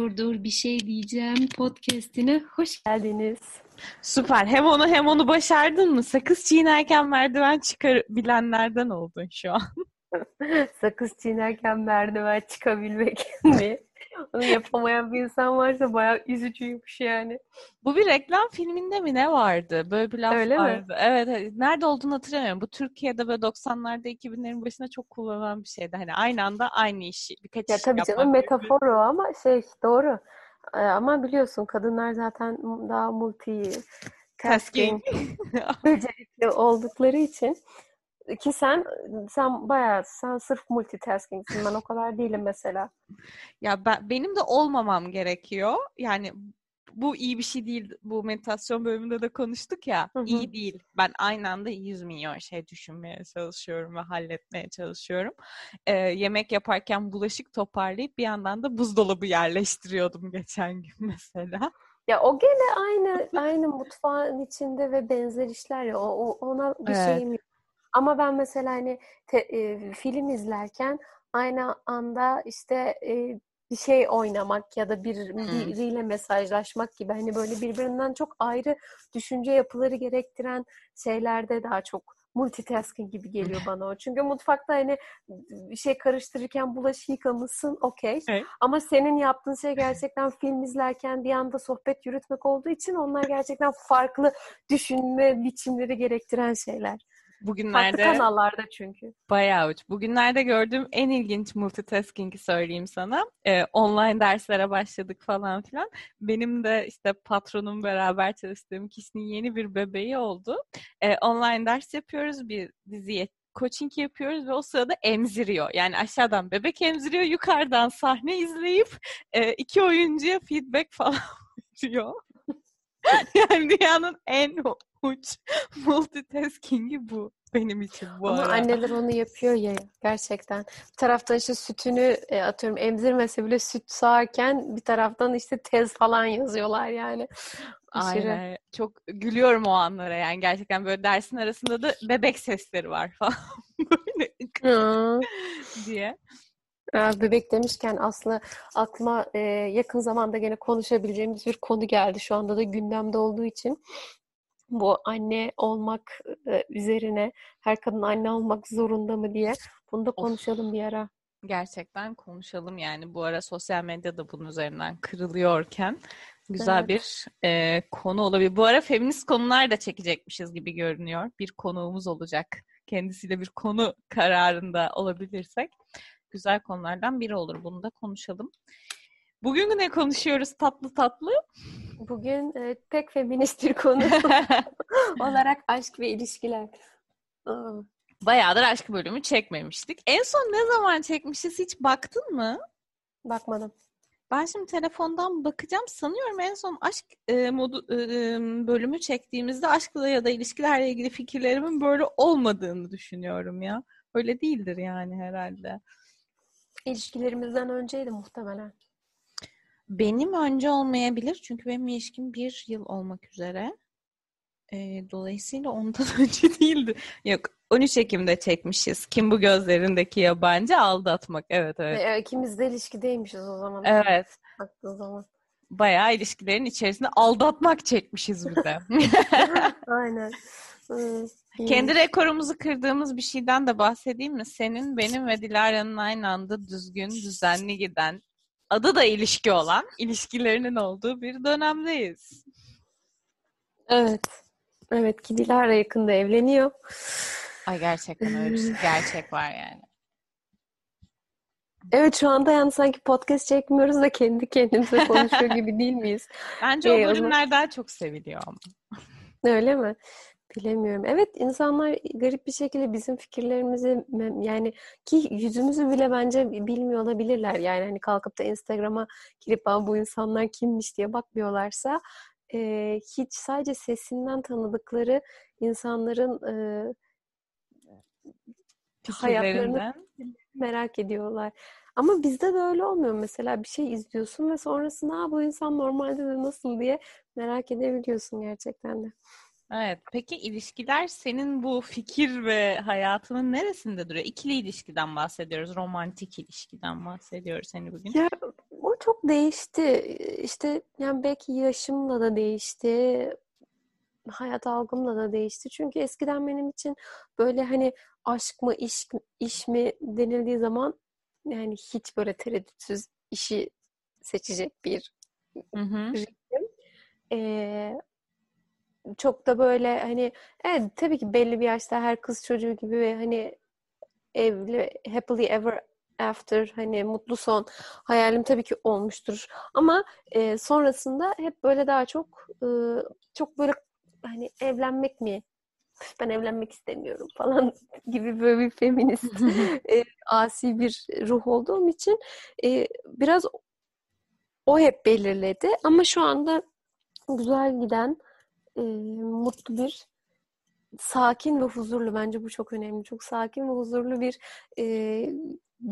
Dur dur bir şey diyeceğim. Podcast'ine hoş geldiniz. Süper. Hem onu hem onu başardın mı? Sakız çiğnerken merdiven çıkabilenlerden oldun şu an. Sakız çiğnerken merdiven çıkabilmek mi? Onu yapamayan bir insan varsa bayağı üzücüymüş yani. Bu bir reklam filminde mi ne vardı? Böyle bir laf Öyle mi? vardı. Evet, evet. Nerede olduğunu hatırlamıyorum. Bu Türkiye'de böyle 90'larda 2000'lerin başında çok kullanılan bir şeydi. Hani aynı anda aynı işi birkaç Ya iş tabii canım metafor o ama şey doğru. Ee, ama biliyorsun kadınlar zaten daha multi tasking becerikli oldukları için ki sen sen bayağı sen sırf multitaskingsin. Ben o kadar değilim mesela. Ya ben, benim de olmamam gerekiyor. Yani bu iyi bir şey değil. Bu meditasyon bölümünde de konuştuk ya. Hı hı. iyi değil. Ben aynı anda 100 milyon şey düşünmeye çalışıyorum ve halletmeye çalışıyorum. Ee, yemek yaparken bulaşık toparlayıp bir yandan da buzdolabı yerleştiriyordum geçen gün mesela. Ya o gene aynı aynı mutfağın içinde ve benzer işler ya. O, o- ona bir Evet. şeyim yok. Ama ben mesela hani te- e, film izlerken aynı anda işte e, bir şey oynamak ya da bir biriyle mesajlaşmak gibi hani böyle birbirinden çok ayrı düşünce yapıları gerektiren şeylerde daha çok multitasking gibi geliyor bana o. Çünkü mutfakta hani bir şey karıştırırken bulaşık yıkamışsın okey. Evet. Ama senin yaptığın şey gerçekten film izlerken bir anda sohbet yürütmek olduğu için onlar gerçekten farklı düşünme biçimleri gerektiren şeyler. Farklı Bugünlerde kanallarda çünkü. Bayağı uç. Bugünlerde gördüğüm en ilginç multitasking'i söyleyeyim sana. Ee, online derslere başladık falan filan. Benim de işte patronum beraber çalıştığım kişinin yeni bir bebeği oldu. Ee, online ders yapıyoruz, bir diziye coaching yapıyoruz ve o sırada emziriyor. Yani aşağıdan bebek emziriyor, yukarıdan sahne izleyip e, iki oyuncuya feedback falan veriyor. yani dünyanın en uç multitasking'i bu benim için bu Ama ara. anneler onu yapıyor ya gerçekten. Bir taraftan işte sütünü e, atıyorum emzirmese bile süt sağarken bir taraftan işte tez falan yazıyorlar yani. Aşırı. Aynen. Çok gülüyorum o anlara yani gerçekten böyle dersin arasında da bebek sesleri var falan böyle diye. Bebek demişken aslında aklıma e, yakın zamanda gene konuşabileceğimiz bir konu geldi. Şu anda da gündemde olduğu için. Bu anne olmak e, üzerine her kadın anne olmak zorunda mı diye bunu da konuşalım bir ara. Gerçekten konuşalım yani bu ara sosyal medyada bunun üzerinden kırılıyorken güzel Evet. bir e, konu olabilir. Bu ara feminist konular da çekecekmişiz gibi görünüyor. Bir konuğumuz olacak. Kendisiyle bir konu kararında olabilirsek güzel konulardan biri olur. Bunu da konuşalım. Bugün ne konuşuyoruz tatlı tatlı? Bugün e, pek feminist bir konu olarak aşk ve ilişkiler. Bayağıdır aşk bölümü çekmemiştik. En son ne zaman çekmişiz hiç baktın mı? bakmadım. Ben şimdi telefondan bakacağım. Sanıyorum en son aşk e, modu, e, bölümü çektiğimizde aşkla ya da ilişkilerle ilgili fikirlerimin böyle olmadığını düşünüyorum ya. Öyle değildir yani herhalde. İlişkilerimizden önceydi muhtemelen. Benim önce olmayabilir çünkü benim ilişkim bir yıl olmak üzere. E, dolayısıyla ondan önce değildi. Yok 13 Ekim'de çekmişiz. Kim bu gözlerindeki yabancı aldatmak. Evet evet. Ve, e, ikimiz de ilişkideymişiz o zaman. Evet. Baktığın zaman. Bayağı ilişkilerin içerisinde aldatmak çekmişiz bir de. Aynen. Kendi rekorumuzu kırdığımız bir şeyden de bahsedeyim mi? Senin, benim ve Dilara'nın aynı anda düzgün, düzenli giden, adı da ilişki olan, ilişkilerinin olduğu bir dönemdeyiz. Evet. Evet ki Dilara yakında evleniyor. Ay gerçekten öyle bir şey, gerçek var yani. Evet şu anda yani sanki podcast çekmiyoruz da kendi kendimize konuşuyor gibi değil miyiz? Bence o Ee, o bölümler daha çok seviliyor ama. Öyle mi? Bilemiyorum. Evet insanlar garip bir şekilde bizim fikirlerimizi yani ki yüzümüzü bile bence bilmiyor olabilirler. Yani hani kalkıp da Instagram'a girip "Aa, bu insanlar kimmiş diye bakmıyorlarsa e, hiç sadece sesinden tanıdıkları insanların e, hayatlarını merak ediyorlar. Ama bizde de öyle olmuyor. Mesela bir şey izliyorsun ve sonrasında "Aa, bu insan normalde de nasıl diye merak edebiliyorsun gerçekten de. Evet. Peki ilişkiler senin bu fikir ve hayatının neresinde duruyor? İkili ilişkiden bahsediyoruz. Romantik ilişkiden bahsediyoruz seni bugün. Ya o çok değişti. İşte yani belki yaşımla da değişti. Hayat algımla da değişti. Çünkü eskiden benim için böyle hani aşk mı iş, iş mi denildiği zaman yani hiç böyle tereddütsüz işi seçecek bir hı hı. Ee, çok da böyle hani evet tabii ki belli bir yaşta her kız çocuğu gibi hani evli happily ever after hani mutlu son hayalim tabii ki olmuştur. Ama e, sonrasında hep böyle daha çok e, çok böyle hani evlenmek mi? Ben evlenmek istemiyorum falan gibi böyle bir feminist e, asi bir ruh olduğum için e, biraz o hep belirledi. Ama şu anda güzel giden e, mutlu bir sakin ve huzurlu bence bu çok önemli. Çok sakin ve huzurlu bir e,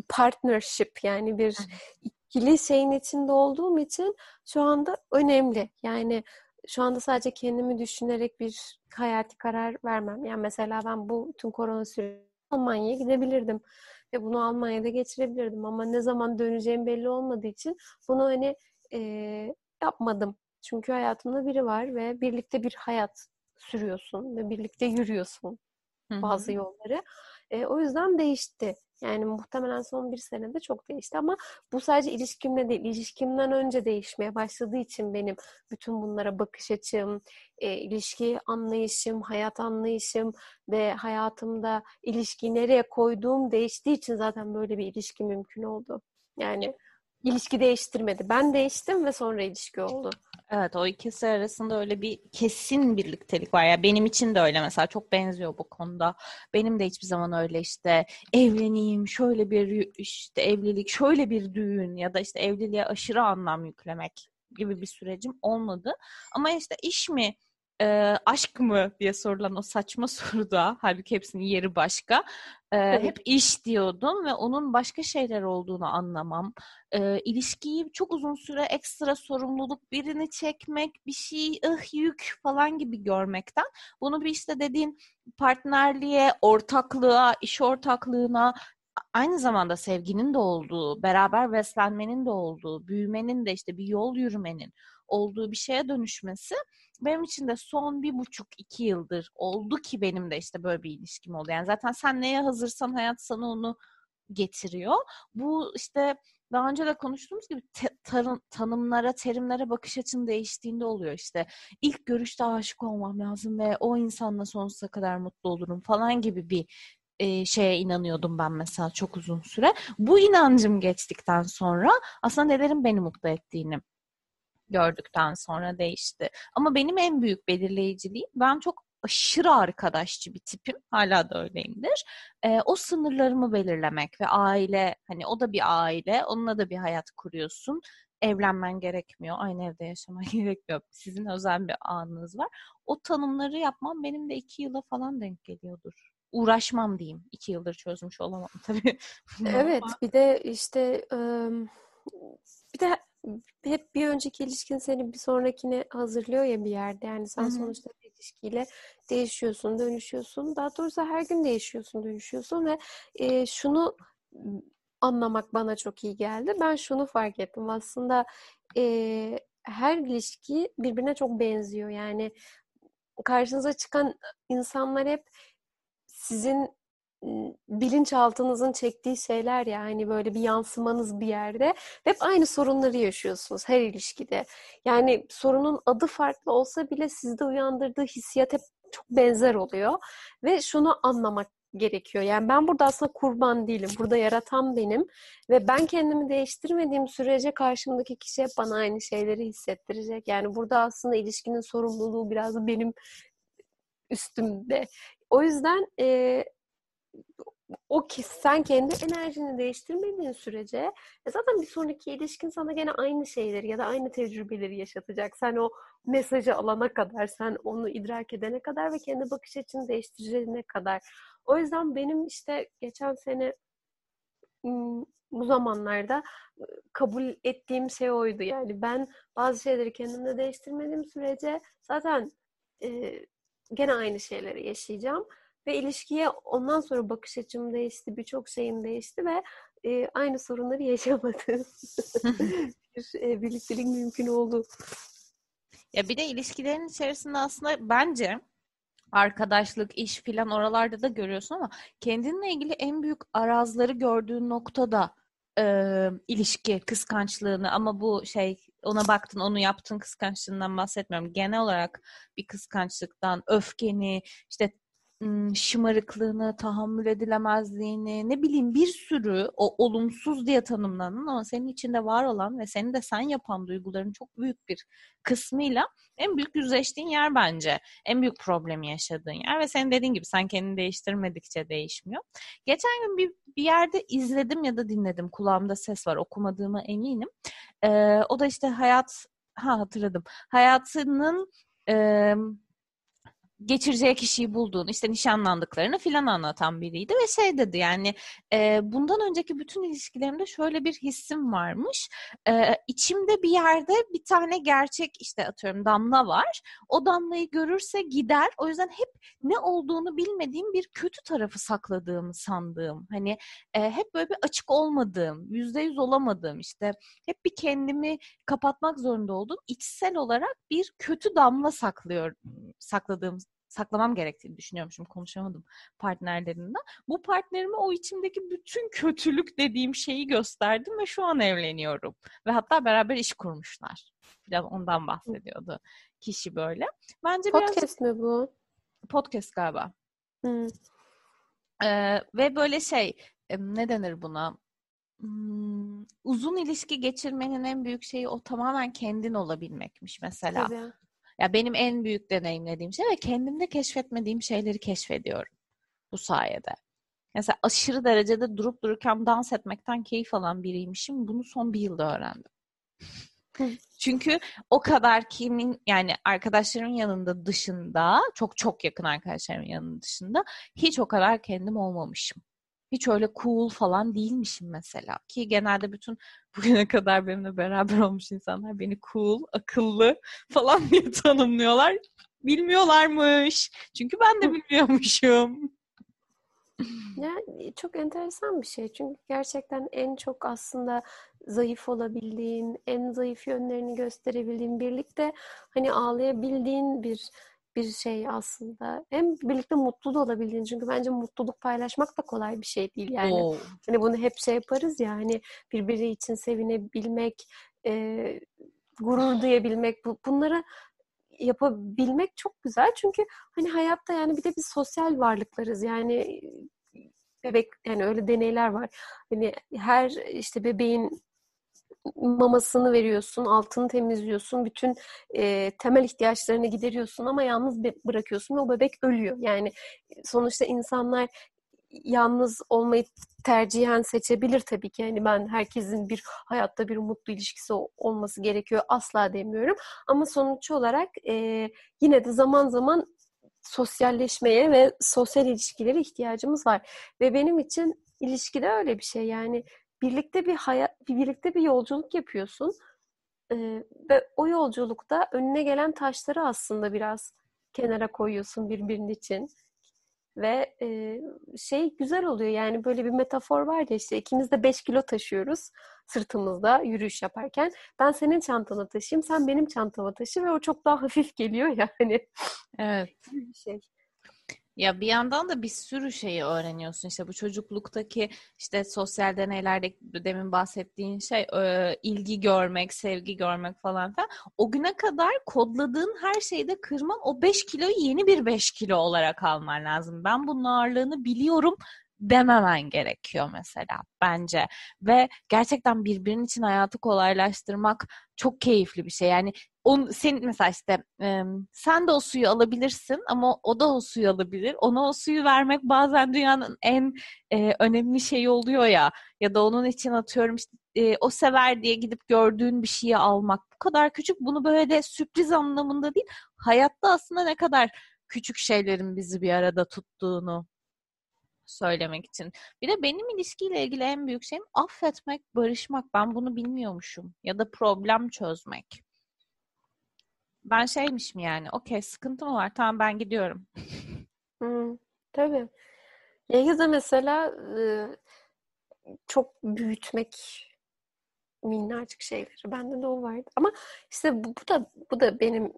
partnership yani bir ikili şeyin içinde olduğum için şu anda önemli. Yani şu anda sadece kendimi düşünerek bir hayati karar vermem. Yani mesela ben bu tüm korona süreci Almanya'ya gidebilirdim ve bunu Almanya'da geçirebilirdim ama ne zaman döneceğim belli olmadığı için bunu hani e, yapmadım. Çünkü hayatımda biri var ve birlikte bir hayat sürüyorsun ve birlikte yürüyorsun Hı-hı. bazı yolları. E, o yüzden değişti. Yani muhtemelen son bir senede çok değişti ama bu sadece ilişkimle değil, ilişkimden önce değişmeye başladığı için benim bütün bunlara bakış açım, e, ilişki anlayışım, hayat anlayışım ve hayatımda ilişkiyi nereye koyduğum değiştiği için zaten böyle bir ilişki mümkün oldu. Yani ilişki değiştirmedi. Ben değiştim ve sonra ilişki oldu. Evet o ikisi arasında öyle bir kesin birliktelik var. Ya yani benim için de öyle mesela çok benziyor bu konuda. Benim de hiçbir zaman öyle işte evleneyim, şöyle bir işte evlilik, şöyle bir düğün ya da işte evliliğe aşırı anlam yüklemek gibi bir sürecim olmadı. Ama işte iş mi e, aşk mı diye sorulan o saçma soruda halbuki hepsinin yeri başka e, hep iş diyordum ve onun başka şeyler olduğunu anlamam e, ilişkiyi çok uzun süre ekstra sorumluluk birini çekmek bir şey ıh yük falan gibi görmekten bunu bir işte dediğin partnerliğe ortaklığa iş ortaklığına aynı zamanda sevginin de olduğu, beraber beslenmenin de olduğu, büyümenin de işte bir yol yürümenin olduğu bir şeye dönüşmesi benim için de son bir buçuk iki yıldır oldu ki benim de işte böyle bir ilişkim oldu. Yani zaten sen neye hazırsan hayat sana onu getiriyor. Bu işte daha önce de konuştuğumuz gibi te- tarım, tanımlara, terimlere bakış açın değiştiğinde oluyor işte. İlk görüşte aşık olmam lazım ve o insanla sonsuza kadar mutlu olurum falan gibi bir e, şeye inanıyordum ben mesela çok uzun süre. Bu inancım geçtikten sonra aslında nelerin beni mutlu ettiğini gördükten sonra değişti. Ama benim en büyük belirleyiciliğim ben çok aşırı arkadaşçı bir tipim. Hala da öyleyimdir. E, o sınırlarımı belirlemek ve aile hani o da bir aile. Onunla da bir hayat kuruyorsun. Evlenmen gerekmiyor. Aynı evde yaşaman gerekmiyor. Sizin özel bir anınız var. O tanımları yapmam benim de iki yıla falan denk geliyordur. Uğraşmam diyeyim. İki yıldır çözmüş olamam tabii. evet bir de işte bir de hep bir önceki ilişkin seni bir sonrakine hazırlıyor ya bir yerde. Yani sen Hı-hı. sonuçta bir ilişkiyle değişiyorsun, dönüşüyorsun. Daha doğrusu her gün değişiyorsun, dönüşüyorsun ve e, şunu anlamak bana çok iyi geldi. Ben şunu fark ettim. Aslında e, her ilişki birbirine çok benziyor. Yani karşınıza çıkan insanlar hep sizin bilinçaltınızın çektiği şeyler ya hani böyle bir yansımanız bir yerde hep aynı sorunları yaşıyorsunuz her ilişkide. Yani sorunun adı farklı olsa bile sizde uyandırdığı hissiyat hep çok benzer oluyor ve şunu anlamak gerekiyor. Yani ben burada aslında kurban değilim. Burada yaratan benim ve ben kendimi değiştirmediğim sürece karşımdaki kişi hep bana aynı şeyleri hissettirecek. Yani burada aslında ilişkinin sorumluluğu biraz benim üstümde. O yüzden e, o ki sen kendi enerjini değiştirmediğin sürece e zaten bir sonraki ilişkin sana gene aynı şeyleri ya da aynı tecrübeleri yaşatacak. Sen o mesajı alana kadar, sen onu idrak edene kadar ve kendi bakış açını değiştirene kadar. O yüzden benim işte geçen sene bu zamanlarda kabul ettiğim şey oydu. Yani ben bazı şeyleri kendimde değiştirmediğim sürece zaten e, gene aynı şeyleri yaşayacağım. Ve ilişkiye ondan sonra bakış açım değişti, birçok şeyim değişti ve e, aynı sorunları yaşamadım. bir e, birliktelik mümkün oldu. Ya bir de ilişkilerin içerisinde aslında bence arkadaşlık, iş filan oralarda da görüyorsun ama kendinle ilgili en büyük arazları gördüğün noktada e, ilişki kıskançlığını ama bu şey ona baktın onu yaptın kıskançlığından bahsetmiyorum. Genel olarak bir kıskançlıktan, öfkeni, işte şımarıklığını, tahammül edilemezliğini, ne bileyim bir sürü o olumsuz diye tanımlanan ama senin içinde var olan ve seni de sen yapan duyguların çok büyük bir kısmıyla en büyük yüzleştiğin yer bence. En büyük problemi yaşadığın yer ve senin dediğin gibi sen kendini değiştirmedikçe değişmiyor. Geçen gün bir, bir yerde izledim ya da dinledim. Kulağımda ses var. Okumadığıma eminim. Ee, o da işte hayat ha hatırladım. Hayatının e, geçireceği kişiyi bulduğunu, işte nişanlandıklarını filan anlatan biriydi ve şey dedi yani e, bundan önceki bütün ilişkilerimde şöyle bir hissim varmış. E, içimde bir yerde bir tane gerçek işte atıyorum damla var. O damlayı görürse gider. O yüzden hep ne olduğunu bilmediğim bir kötü tarafı sakladığımı sandığım. Hani e, hep böyle bir açık olmadığım, yüzde yüz olamadığım işte hep bir kendimi kapatmak zorunda olduğum içsel olarak bir kötü damla saklıyor sakladığım saklamam gerektiğini düşünüyorum. Şimdi konuşamadım partnerlerimden. Bu partnerime o içimdeki bütün kötülük dediğim şeyi gösterdim ve şu an evleniyorum. Ve hatta beraber iş kurmuşlar. Biraz ondan bahsediyordu kişi böyle. Bence Podcast biraz... mi bu? Podcast galiba. Hmm. Ee, ve böyle şey ne denir buna? Hmm, uzun ilişki geçirmenin en büyük şeyi o tamamen kendin olabilmekmiş mesela. Tabii. Ya benim en büyük deneyimlediğim şey ve kendimde keşfetmediğim şeyleri keşfediyorum bu sayede. Mesela aşırı derecede durup dururken dans etmekten keyif alan biriymişim. Bunu son bir yılda öğrendim. Çünkü o kadar kimin yani arkadaşlarımın yanında dışında çok çok yakın arkadaşlarımın yanında dışında hiç o kadar kendim olmamışım hiç öyle cool falan değilmişim mesela. Ki genelde bütün bugüne kadar benimle beraber olmuş insanlar beni cool, akıllı falan diye tanımlıyorlar. Bilmiyorlarmış. Çünkü ben de bilmiyormuşum. Yani çok enteresan bir şey. Çünkü gerçekten en çok aslında zayıf olabildiğin, en zayıf yönlerini gösterebildiğin, birlikte hani ağlayabildiğin bir bir şey aslında. Hem birlikte mutlu da olabildiğin çünkü bence mutluluk paylaşmak da kolay bir şey değil yani. Oo. Hani bunu hep şey yaparız ya hani birbiri için sevinebilmek, e, gurur duyabilmek bu, bunları yapabilmek çok güzel çünkü hani hayatta yani bir de biz sosyal varlıklarız yani bebek yani öyle deneyler var. Hani her işte bebeğin mamasını veriyorsun, altını temizliyorsun, bütün e, temel ihtiyaçlarını gideriyorsun ama yalnız bırakıyorsun ve o bebek ölüyor. Yani sonuçta insanlar yalnız olmayı tercihen seçebilir tabii ki. Yani ben herkesin bir hayatta bir mutlu ilişkisi olması gerekiyor asla demiyorum. Ama sonuç olarak e, yine de zaman zaman sosyalleşmeye ve sosyal ilişkilere ihtiyacımız var. Ve benim için ilişkide öyle bir şey. Yani birlikte bir hayat, birlikte bir yolculuk yapıyorsun ee, ve o yolculukta önüne gelen taşları aslında biraz kenara koyuyorsun birbirinin için ve e, şey güzel oluyor yani böyle bir metafor var ya işte ikimiz de 5 kilo taşıyoruz sırtımızda yürüyüş yaparken ben senin çantanı taşıyayım sen benim çantamı taşı ve o çok daha hafif geliyor yani. Evet. şey. Ya bir yandan da bir sürü şeyi öğreniyorsun. İşte bu çocukluktaki işte sosyal deneylerde demin bahsettiğin şey e, ilgi görmek, sevgi görmek falan filan. O güne kadar kodladığın her şeyde kırman o 5 kiloyu yeni bir 5 kilo olarak alman lazım. Ben bunun ağırlığını biliyorum dememen gerekiyor mesela bence. Ve gerçekten birbirinin için hayatı kolaylaştırmak çok keyifli bir şey. Yani on, sen mesela işte e, sen de o suyu alabilirsin ama o da o suyu alabilir. Ona o suyu vermek bazen dünyanın en e, önemli şeyi oluyor ya. Ya da onun için atıyorum işte e, o sever diye gidip gördüğün bir şeyi almak. Bu kadar küçük bunu böyle de sürpriz anlamında değil. Hayatta aslında ne kadar küçük şeylerin bizi bir arada tuttuğunu söylemek için. Bir de benim ilişkiyle ilgili en büyük şeyim affetmek, barışmak. Ben bunu bilmiyormuşum. Ya da problem çözmek. Ben şeymişim yani. Okey sıkıntı mı var? Tamam ben gidiyorum. Hmm, tabii. Ya da mesela çok büyütmek minnacık şeyleri. Bende de o vardı. Ama işte bu, bu da bu da benim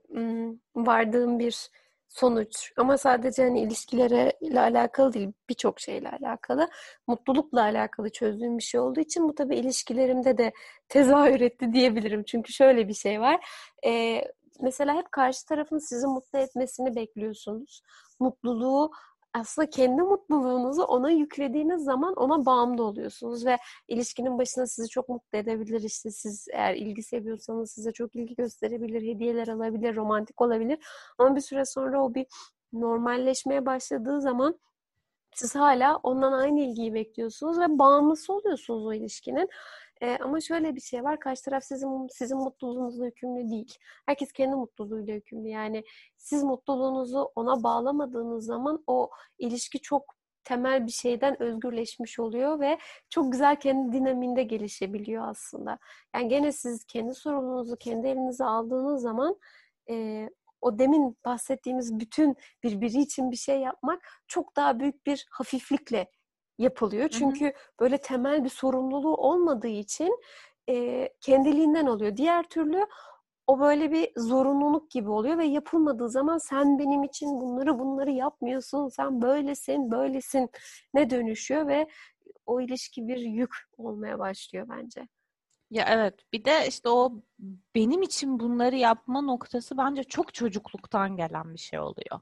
vardığım bir sonuç. Ama sadece hani ilişkilere ile alakalı değil, birçok şeyle alakalı. Mutlulukla alakalı çözdüğüm bir şey olduğu için bu tabii ilişkilerimde de tezahür etti diyebilirim. Çünkü şöyle bir şey var. Ee, mesela hep karşı tarafın sizi mutlu etmesini bekliyorsunuz. Mutluluğu aslında kendi mutluluğunuzu ona yüklediğiniz zaman ona bağımlı oluyorsunuz ve ilişkinin başına sizi çok mutlu edebilir. İşte siz eğer ilgi seviyorsanız size çok ilgi gösterebilir, hediyeler alabilir, romantik olabilir. Ama bir süre sonra o bir normalleşmeye başladığı zaman siz hala ondan aynı ilgiyi bekliyorsunuz ve bağımlısı oluyorsunuz o ilişkinin. E, ama şöyle bir şey var. Karşı taraf sizin sizin mutluluğunuzla yükümlü değil. Herkes kendi mutluluğuyla yükümlü. Yani siz mutluluğunuzu ona bağlamadığınız zaman o ilişki çok temel bir şeyden özgürleşmiş oluyor ve çok güzel kendi dinaminde gelişebiliyor aslında. Yani gene siz kendi sorumluluğunuzu kendi elinize aldığınız zaman e, o demin bahsettiğimiz bütün birbiri için bir şey yapmak çok daha büyük bir hafiflikle yapılıyor. Çünkü hı hı. böyle temel bir sorumluluğu olmadığı için e, kendiliğinden oluyor. Diğer türlü o böyle bir zorunluluk gibi oluyor ve yapılmadığı zaman sen benim için bunları bunları yapmıyorsun, sen böylesin, böylesin ne dönüşüyor ve o ilişki bir yük olmaya başlıyor bence. Ya evet bir de işte o benim için bunları yapma noktası bence çok çocukluktan gelen bir şey oluyor.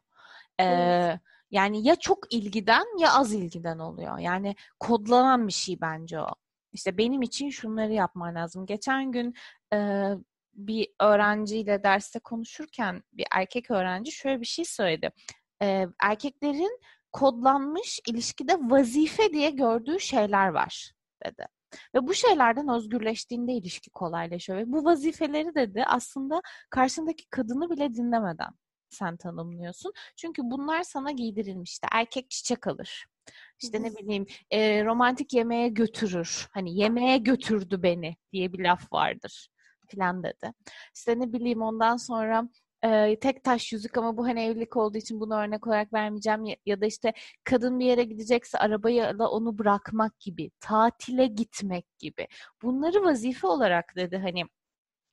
Ee, evet. Yani ya çok ilgiden ya az ilgiden oluyor. Yani kodlanan bir şey bence o. İşte benim için şunları yapman lazım. Geçen gün e, bir öğrenciyle derste konuşurken bir erkek öğrenci şöyle bir şey söyledi. E, erkeklerin kodlanmış ilişkide vazife diye gördüğü şeyler var dedi. Ve bu şeylerden özgürleştiğinde ilişki kolaylaşıyor. Ve bu vazifeleri dedi aslında karşındaki kadını bile dinlemeden sen tanımlıyorsun. Çünkü bunlar sana giydirilmiş. İşte erkek çiçek alır. İşte ne bileyim e, romantik yemeğe götürür. Hani yemeğe götürdü beni diye bir laf vardır filan dedi. İşte ne bileyim ondan sonra e, tek taş yüzük ama bu hani evlilik olduğu için bunu örnek olarak vermeyeceğim ya, ya da işte kadın bir yere gidecekse arabayı da onu bırakmak gibi, tatile gitmek gibi. Bunları vazife olarak dedi hani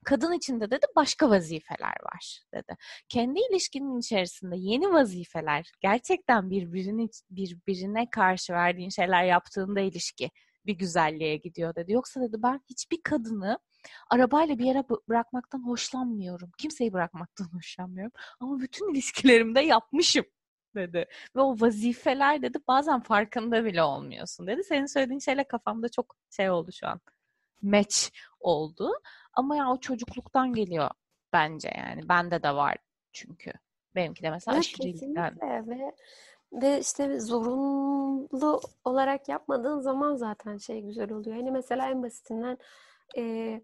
kadın içinde dedi başka vazifeler var dedi. Kendi ilişkinin içerisinde yeni vazifeler gerçekten birbirini birbirine karşı verdiğin şeyler yaptığında ilişki bir güzelliğe gidiyor dedi. Yoksa dedi ben hiçbir kadını arabayla bir yere bırakmaktan hoşlanmıyorum. Kimseyi bırakmaktan hoşlanmıyorum. Ama bütün ilişkilerimde yapmışım dedi. Ve o vazifeler dedi bazen farkında bile olmuyorsun dedi. Senin söylediğin şeyle kafamda çok şey oldu şu an. Match oldu. Ama ya o çocukluktan geliyor bence yani. Bende de var çünkü. Benimki de mesela evet, aşırı ilgilen. Ve, ve işte zorunlu olarak yapmadığın zaman zaten şey güzel oluyor. Hani mesela en basitinden e,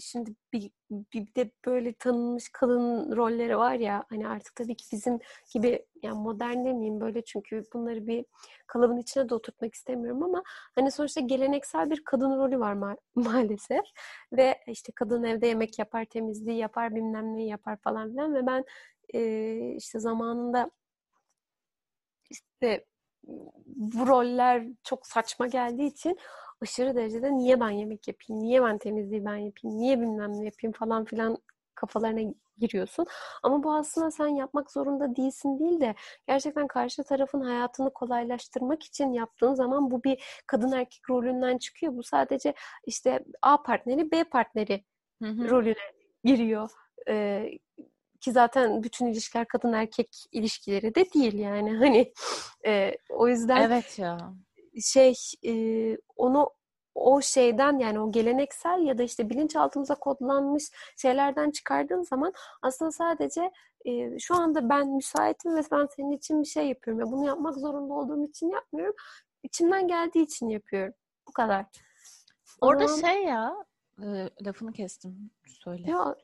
şimdi bir, bir de böyle tanınmış kadın rolleri var ya hani artık tabii ki bizim gibi yani modern demeyeyim böyle çünkü bunları bir kalıbın içine de oturtmak istemiyorum ama hani sonuçta geleneksel bir kadın rolü var ma- maalesef ve işte kadın evde yemek yapar temizliği yapar bilmem ne yapar falan filan ve ben e, işte zamanında işte bu roller çok saçma geldiği için aşırı derecede niye ben yemek yapayım, niye ben temizliği ben yapayım, niye bilmem ne yapayım falan filan kafalarına giriyorsun. Ama bu aslında sen yapmak zorunda değilsin değil de gerçekten karşı tarafın hayatını kolaylaştırmak için yaptığın zaman bu bir kadın erkek rolünden çıkıyor. Bu sadece işte A partneri B partneri hı hı. rolüne giriyor. Ee, ki zaten bütün ilişkiler kadın erkek ilişkileri de değil yani hani e, o yüzden evet ya şey e, onu o şeyden yani o geleneksel ya da işte bilinçaltımıza kodlanmış şeylerden çıkardığın zaman aslında sadece e, şu anda ben müsaitim ve ben senin için bir şey yapıyorum. Ya bunu yapmak zorunda olduğum için yapmıyorum. İçimden geldiği için yapıyorum. Bu kadar. Orada zaman... şey ya e, lafını kestim. Söyle. Ya,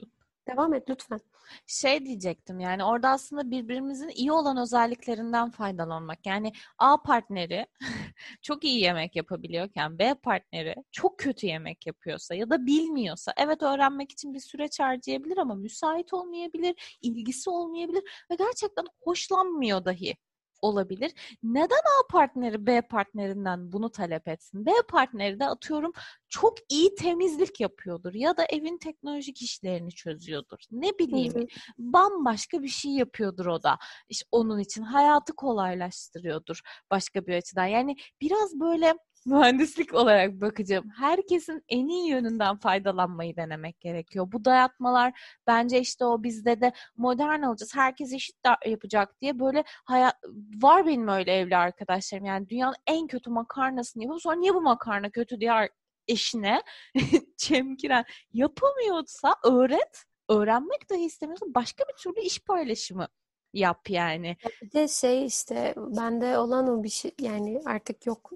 devam et lütfen. Şey diyecektim yani orada aslında birbirimizin iyi olan özelliklerinden faydalanmak. Yani A partneri çok iyi yemek yapabiliyorken B partneri çok kötü yemek yapıyorsa ya da bilmiyorsa evet öğrenmek için bir süreç harcayabilir ama müsait olmayabilir, ilgisi olmayabilir ve gerçekten hoşlanmıyor dahi olabilir. Neden A partneri B partnerinden bunu talep etsin? B partneri de atıyorum çok iyi temizlik yapıyordur ya da evin teknolojik işlerini çözüyordur. Ne bileyim hı bambaşka bir şey yapıyordur o da. İşte onun için hayatı kolaylaştırıyordur başka bir açıdan. Yani biraz böyle mühendislik olarak bakacağım. Herkesin en iyi yönünden faydalanmayı denemek gerekiyor. Bu dayatmalar bence işte o bizde de modern olacağız. Herkes eşit yapacak diye böyle hayat var benim öyle evli arkadaşlarım. Yani dünyanın en kötü makarnasını yapıp sonra niye bu makarna kötü diye eşine çemkiren yapamıyorsa öğret. Öğrenmek dahi istemiyorsa başka bir türlü iş paylaşımı yap yani. Bir de şey işte bende olan o bir şey yani artık yok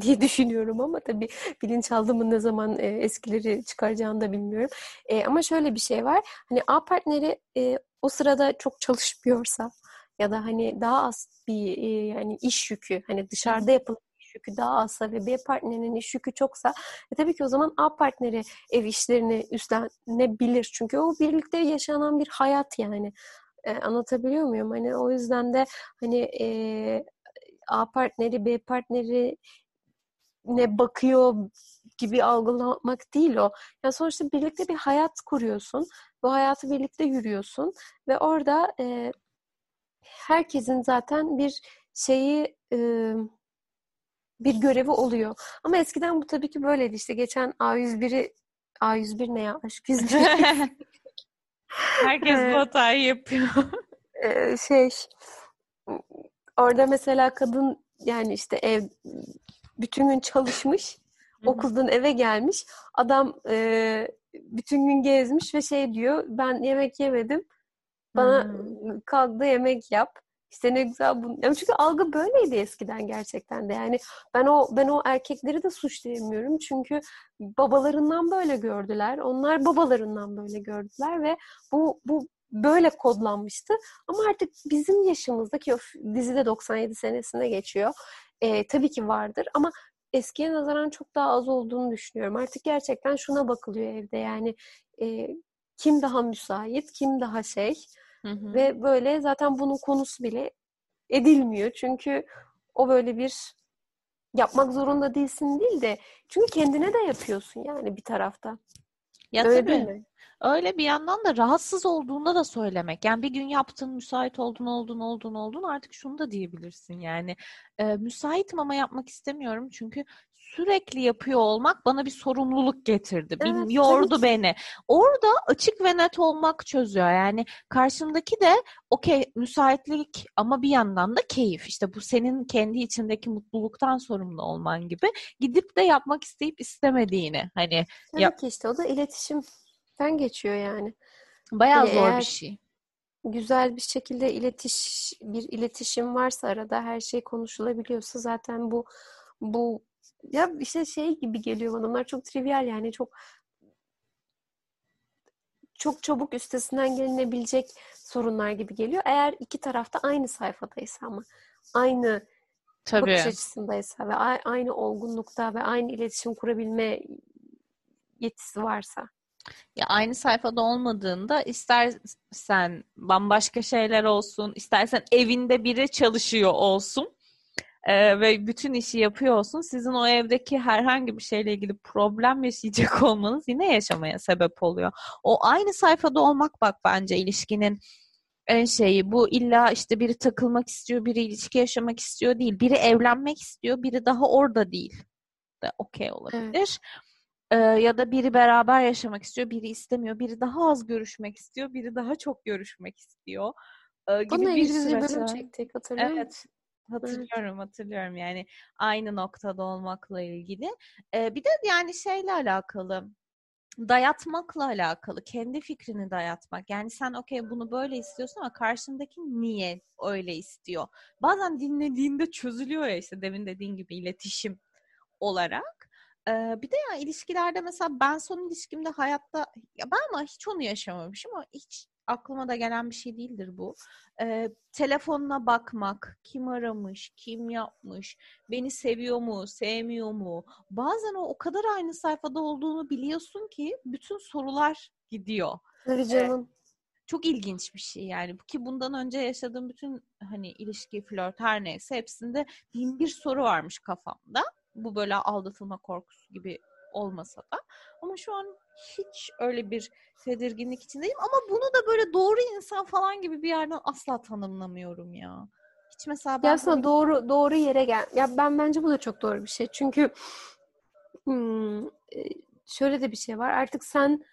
diye düşünüyorum ama tabii bilinçaltımın ne zaman e, eskileri çıkaracağını da bilmiyorum. E, ama şöyle bir şey var. Hani A partneri e, o sırada çok çalışmıyorsa ya da hani daha az bir e, yani iş yükü hani dışarıda yapılan iş yükü daha azsa ve B partnerinin iş yükü çoksa e, tabii ki o zaman A partneri ev işlerini üstlenebilir. Çünkü o birlikte yaşanan bir hayat yani. E, anlatabiliyor muyum? Hani o yüzden de hani e, A partneri B partneri ne bakıyor gibi algılamak değil o. Yani sonuçta birlikte bir hayat kuruyorsun. Bu hayatı birlikte yürüyorsun ve orada e, herkesin zaten bir şeyi e, bir görevi oluyor. Ama eskiden bu tabii ki böyleydi. İşte geçen A101'i A101 ne ya? Aşk 101. Herkes bu hatayı yapıyor. Ee, şey orada mesela kadın yani işte ev bütün gün çalışmış. Okuldan eve gelmiş. Adam e, bütün gün gezmiş ve şey diyor ben yemek yemedim. Bana hmm. kalk yemek yap. İşte ne güzel bu. Yani çünkü algı böyleydi eskiden gerçekten de. Yani ben o ben o erkekleri de suçlayamıyorum. Çünkü babalarından böyle gördüler. Onlar babalarından böyle gördüler ve bu bu böyle kodlanmıştı. Ama artık bizim yaşımızdaki o dizide 97 senesinde geçiyor. E, tabii ki vardır ama eskiye nazaran çok daha az olduğunu düşünüyorum. Artık gerçekten şuna bakılıyor evde yani e, kim daha müsait, kim daha şey hı hı. ve böyle zaten bunun konusu bile edilmiyor. Çünkü o böyle bir yapmak zorunda değilsin değil de çünkü kendine de yapıyorsun yani bir tarafta. Ya Öyle tabii. Mi? Öyle bir yandan da rahatsız olduğunda da söylemek. Yani bir gün yaptın, müsait oldun, oldun, oldun, oldun artık şunu da diyebilirsin. Yani e, müsaitim ama yapmak istemiyorum çünkü sürekli yapıyor olmak bana bir sorumluluk getirdi. Evet, bir yordu beni. Orada açık ve net olmak çözüyor. Yani karşındaki de okey müsaitlik ama bir yandan da keyif. İşte bu senin kendi içindeki mutluluktan sorumlu olman gibi. Gidip de yapmak isteyip istemediğini hani. Tabii yap- ki işte o da iletişim ben geçiyor yani. Bayağı yani zor bir şey. Güzel bir şekilde iletiş bir iletişim varsa arada her şey konuşulabiliyorsa zaten bu bu ya işte şey gibi geliyor bana. Onlar çok trivial yani çok çok çabuk üstesinden gelinebilecek sorunlar gibi geliyor. Eğer iki tarafta aynı sayfadaysa ama aynı Tabii. bakış açısındaysa ve aynı olgunlukta ve aynı iletişim kurabilme yetisi varsa. Ya aynı sayfada olmadığında istersen bambaşka şeyler olsun, istersen evinde biri çalışıyor olsun e, ve bütün işi yapıyor olsun. Sizin o evdeki herhangi bir şeyle ilgili problem yaşayacak olmanız yine yaşamaya sebep oluyor. O aynı sayfada olmak bak bence ilişkinin en şeyi bu illa işte biri takılmak istiyor, biri ilişki yaşamak istiyor değil. Biri evlenmek istiyor, biri daha orada değil. De okey olabilir. Evet. Ee, ya da biri beraber yaşamak istiyor, biri istemiyor. Biri daha az görüşmek istiyor, biri daha çok görüşmek istiyor. Ee, gibi Bununla bir süreç bölüm çektik hatırlıyor evet. musun? Hatırlıyorum, hatırlıyorum. Yani aynı noktada olmakla ilgili. Ee, bir de yani şeyle alakalı dayatmakla alakalı. Kendi fikrini dayatmak. Yani sen okey bunu böyle istiyorsun ama karşındaki niye öyle istiyor? Bazen dinlediğinde çözülüyor ya işte demin dediğin gibi iletişim olarak. Ee, bir de ya ilişkilerde mesela ben son ilişkimde hayatta ya ben ama hiç onu yaşamamışım ama hiç aklıma da gelen bir şey değildir bu. Ee, telefonuna bakmak, kim aramış, kim yapmış, beni seviyor mu, sevmiyor mu? Bazen o o kadar aynı sayfada olduğunu biliyorsun ki bütün sorular gidiyor. Tabii canım. çok ilginç bir şey yani ki bundan önce yaşadığım bütün hani ilişki, flört her neyse hepsinde bin bir soru varmış kafamda. Bu böyle aldatılma korkusu gibi olmasa da. Ama şu an hiç öyle bir tedirginlik içindeyim. Ama bunu da böyle doğru insan falan gibi bir yerden asla tanımlamıyorum ya. Hiç mesela ben ya aslında böyle... doğru doğru yere gel. Ya ben bence bu da çok doğru bir şey. Çünkü hmm, şöyle de bir şey var. Artık sen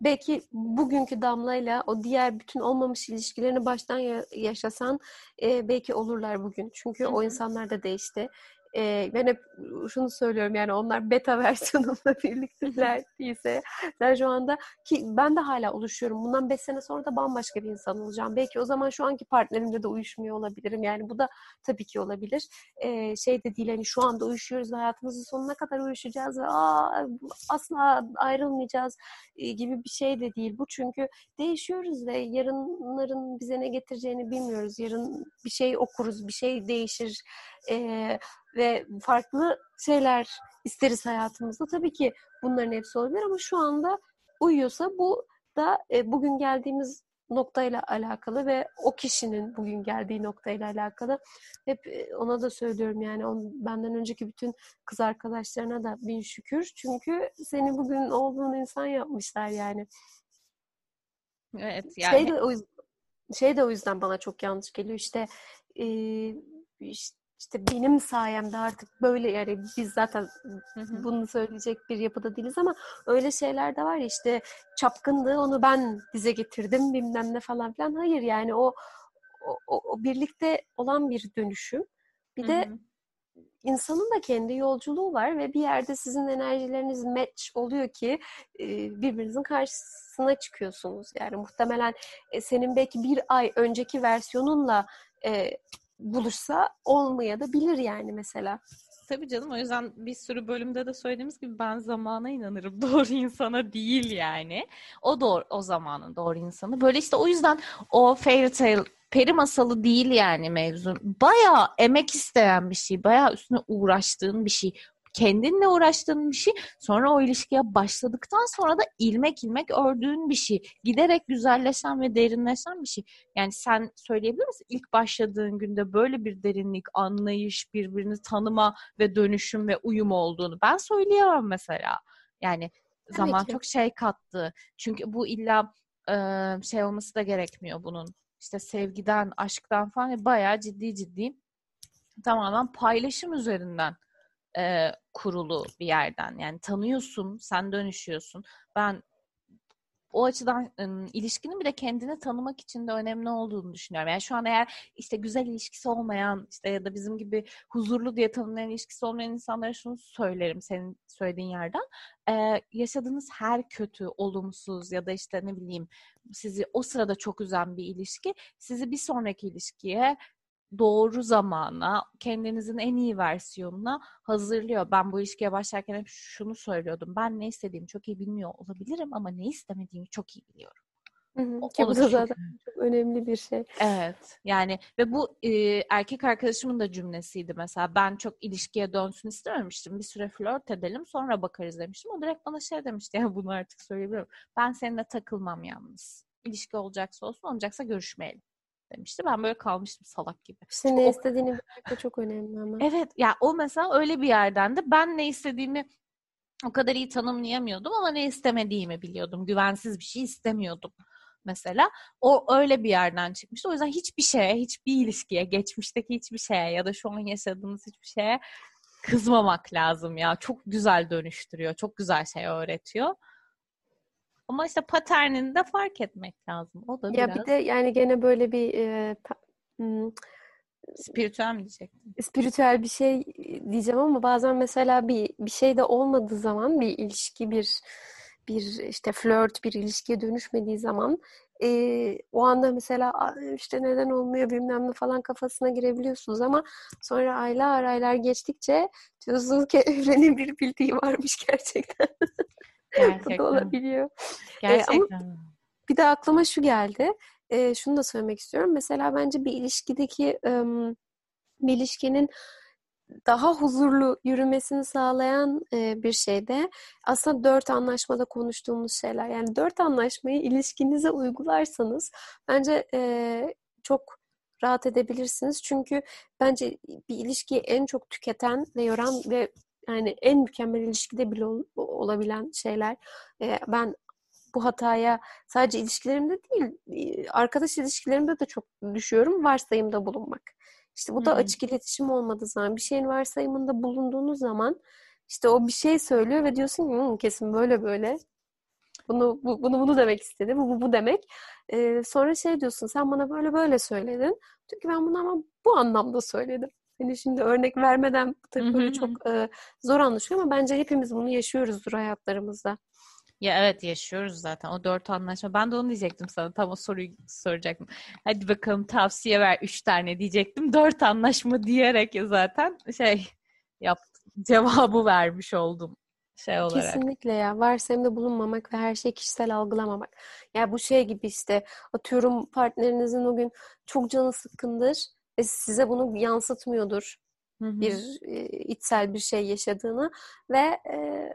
belki bugünkü Damla'yla o diğer bütün olmamış ilişkilerini baştan yaşasan e, belki olurlar bugün. Çünkü Hı-hı. o insanlar da değişti e, ben hep şunu söylüyorum yani onlar beta versiyonumla birlikteler değilse sen şu anda ki ben de hala oluşuyorum. Bundan 5 sene sonra da bambaşka bir insan olacağım. Belki o zaman şu anki partnerimle de uyuşmuyor olabilirim. Yani bu da tabii ki olabilir. E, şey de değil hani şu anda uyuşuyoruz ve hayatımızın sonuna kadar uyuşacağız ve Aa, asla ayrılmayacağız e, gibi bir şey de değil. Bu çünkü değişiyoruz ve yarınların bize ne getireceğini bilmiyoruz. Yarın bir şey okuruz, bir şey değişir. E, ve farklı şeyler isteriz hayatımızda. Tabii ki bunların hepsi olabilir ama şu anda uyuyorsa bu da e, bugün geldiğimiz noktayla alakalı ve o kişinin bugün geldiği noktayla alakalı. Hep e, ona da söylüyorum yani on, benden önceki bütün kız arkadaşlarına da bin şükür. Çünkü seni bugün olduğun insan yapmışlar yani. Evet yani. Şey de o yüzden, şey de o yüzden bana çok yanlış geliyor işte e, işte işte benim sayemde artık böyle yani biz zaten bunu söyleyecek bir yapıda değiliz ama öyle şeyler de var ya işte çapkınlığı onu ben dize getirdim bilmem ne falan filan. Hayır yani o o, o birlikte olan bir dönüşüm. Bir de insanın da kendi yolculuğu var ve bir yerde sizin enerjileriniz match oluyor ki birbirinizin karşısına çıkıyorsunuz. Yani muhtemelen senin belki bir ay önceki versiyonunla buluşsa olmaya da bilir yani mesela. Tabii canım o yüzden bir sürü bölümde de söylediğimiz gibi ben zamana inanırım. Doğru insana değil yani. O doğru o zamanın doğru insanı. Böyle işte o yüzden o fairy tale peri masalı değil yani mevzu. Bayağı emek isteyen bir şey. Bayağı üstüne uğraştığın bir şey kendinle uğraştığın bir şey. Sonra o ilişkiye başladıktan sonra da ilmek ilmek ördüğün bir şey. Giderek güzelleşen ve derinleşen bir şey. Yani sen söyleyebilir misin? İlk başladığın günde böyle bir derinlik, anlayış, birbirini tanıma ve dönüşüm ve uyum olduğunu ben söyleyemem mesela. Yani zaman ki. çok şey kattı. Çünkü bu illa şey olması da gerekmiyor bunun. İşte sevgiden, aşktan falan bayağı ciddi ciddi tamamen paylaşım üzerinden e, kurulu bir yerden. Yani tanıyorsun, sen dönüşüyorsun. Ben o açıdan ilişkinin bir de kendini tanımak için de önemli olduğunu düşünüyorum. Yani şu an eğer işte güzel ilişkisi olmayan işte ya da bizim gibi huzurlu diye tanımlayan ilişkisi olmayan insanlara şunu söylerim senin söylediğin yerden. Ee, yaşadığınız her kötü, olumsuz ya da işte ne bileyim sizi o sırada çok üzen bir ilişki sizi bir sonraki ilişkiye doğru zamana, kendinizin en iyi versiyonuna hazırlıyor. Ben bu ilişkiye başlarken hep şunu söylüyordum. Ben ne istediğimi çok iyi bilmiyor olabilirim ama ne istemediğimi çok iyi biliyorum. Hı hı, ki bu da zaten çok önemli bir şey. Evet. Yani ve bu e, erkek arkadaşımın da cümlesiydi mesela. Ben çok ilişkiye dönsün istememiştim. Bir süre flört edelim sonra bakarız demiştim. O direkt bana şey demişti. Yani bunu artık söyleyebilirim. Ben seninle takılmam yalnız. İlişki olacaksa olsun olmayacaksa görüşmeyelim demişti. Ben böyle kalmıştım salak gibi. İşte ne o... istediğini bilmek de çok önemli ama. Evet ya o mesela öyle bir yerden de ben ne istediğimi o kadar iyi tanımlayamıyordum ama ne istemediğimi biliyordum. Güvensiz bir şey istemiyordum mesela. O öyle bir yerden çıkmıştı. O yüzden hiçbir şeye, hiçbir ilişkiye, geçmişteki hiçbir şeye ya da şu an yaşadığımız hiçbir şeye kızmamak lazım ya. Çok güzel dönüştürüyor. Çok güzel şey öğretiyor. Ama işte paternini de fark etmek lazım. O da ya biraz... bir de yani gene böyle bir e, ta, hmm, spiritüel mi diyecektim? Spiritüel bir şey diyeceğim ama bazen mesela bir bir şey de olmadığı zaman bir ilişki bir bir işte flört bir ilişkiye dönüşmediği zaman e, o anda mesela işte neden olmuyor bilmem ne falan kafasına girebiliyorsunuz ama sonra aylar aylar geçtikçe diyorsunuz ki evrenin bir bildiği varmış gerçekten. Gerçekten. Bu da olabiliyor. Gerçekten. Ee, ama bir de aklıma şu geldi. Ee, şunu da söylemek istiyorum. Mesela bence bir ilişkideki um, bir ilişkinin daha huzurlu yürümesini sağlayan e, bir şey de aslında dört anlaşmada konuştuğumuz şeyler. Yani dört anlaşmayı ilişkinize uygularsanız bence e, çok rahat edebilirsiniz. Çünkü bence bir ilişkiyi en çok tüketen ve yoran ve yani en mükemmel ilişkide bile ol, olabilen şeyler. E, ben bu hataya sadece ilişkilerimde değil, arkadaş ilişkilerimde de çok düşüyorum. Varsayımda bulunmak. İşte bu da Hı-hı. açık iletişim olmadığı zaman, bir şeyin varsayımında bulunduğunuz zaman işte o bir şey söylüyor ve diyorsun ki kesin böyle böyle. Bunu bu, bunu bunu demek istedi. Bu bu, bu demek. Ee, sonra şey diyorsun sen bana böyle böyle söyledin. Çünkü ben bunu ama bu anlamda söyledim. Hani şimdi örnek vermeden tabii böyle çok e, zor anlaşılıyor ama bence hepimiz bunu yaşıyoruzdur hayatlarımızda. Ya evet yaşıyoruz zaten o dört anlaşma. Ben de onu diyecektim sana. Tam o soruyu soracaktım. Hadi bakalım tavsiye ver üç tane diyecektim. Dört anlaşma diyerek zaten şey yaptım. Cevabı vermiş oldum şey olarak. Kesinlikle ya. Varsayımda bulunmamak ve her şeyi kişisel algılamamak. Ya yani bu şey gibi işte atıyorum partnerinizin o gün çok canı sıkkındır ve size bunu yansıtmıyordur. Hı hı. Bir e, içsel bir şey yaşadığını ve e,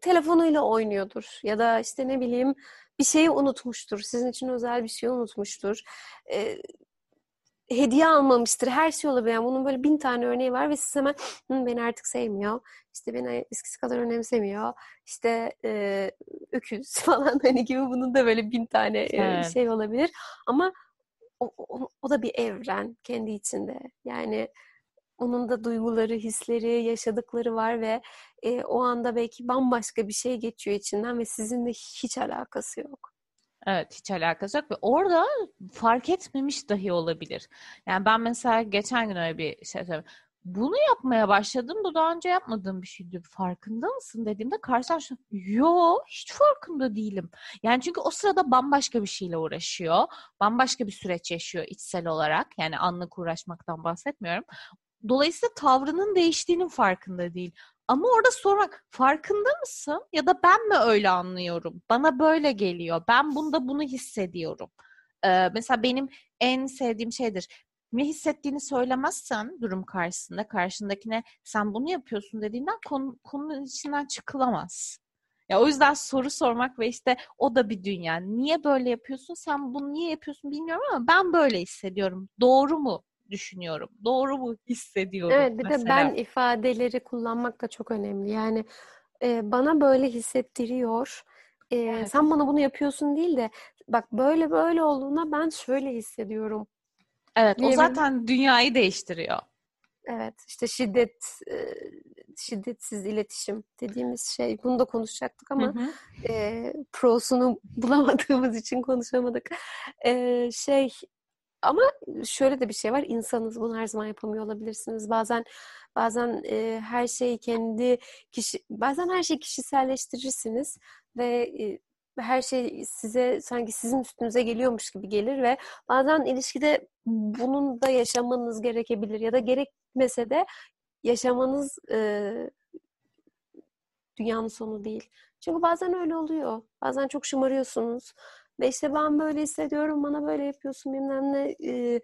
telefonuyla oynuyordur ya da işte ne bileyim bir şeyi unutmuştur. Sizin için özel bir şey unutmuştur. E, hediye almamıştır. Her şey olabilir. Yani bunun böyle bin tane örneği var ve siz hemen beni artık sevmiyor. İşte beni eskisi kadar önemsemiyor. İşte e, öküz falan hani gibi bunun da böyle bin tane evet. e, şey olabilir. Ama o, o, o da bir evren kendi içinde. Yani onun da duyguları, hisleri, yaşadıkları var ve e, o anda belki bambaşka bir şey geçiyor içinden ve sizinle hiç alakası yok. Evet hiç alakası yok ve orada fark etmemiş dahi olabilir. Yani ben mesela geçen gün öyle bir şey söyledim. Bunu yapmaya başladım. Bu daha önce yapmadığım bir şeydi. Farkında mısın dediğimde karşılaştım. Yo hiç farkında değilim. Yani çünkü o sırada bambaşka bir şeyle uğraşıyor. Bambaşka bir süreç yaşıyor içsel olarak. Yani anlık uğraşmaktan bahsetmiyorum. Dolayısıyla tavrının değiştiğinin farkında değil. Ama orada sormak farkında mısın? Ya da ben mi öyle anlıyorum? Bana böyle geliyor. Ben bunda bunu hissediyorum. Ee, mesela benim en sevdiğim şeydir. Ne hissettiğini söylemezsen durum karşısında karşındakine sen bunu yapıyorsun dediğinden konu, konunun içinden çıkılamaz. Ya o yüzden soru sormak ve işte o da bir dünya. Niye böyle yapıyorsun? Sen bunu niye yapıyorsun bilmiyorum ama ben böyle hissediyorum. Doğru mu? düşünüyorum. Doğru mu hissediyorum Evet bir mesela. de ben ifadeleri kullanmak da çok önemli. Yani e, bana böyle hissettiriyor. E, evet. Sen bana bunu yapıyorsun değil de bak böyle böyle olduğuna ben şöyle hissediyorum. Evet o zaten dünyayı değiştiriyor. Evet işte şiddet şiddetsiz iletişim dediğimiz şey bunu da konuşacaktık ama hı hı. E, prosunu bulamadığımız için konuşamadık. E, şey ama şöyle de bir şey var. İnsanız bunu her zaman yapamıyor olabilirsiniz. Bazen bazen e, her şeyi kendi kişi bazen her şeyi kişiselleştirirsiniz ve e, her şey size sanki sizin üstünüze geliyormuş gibi gelir ve bazen ilişkide bunun da yaşamanız gerekebilir ya da gerekmese de yaşamanız e, dünyanın sonu değil. Çünkü bazen öyle oluyor. Bazen çok şımarıyorsunuz. Ve işte ben böyle hissediyorum, bana böyle yapıyorsun bilmem ne e,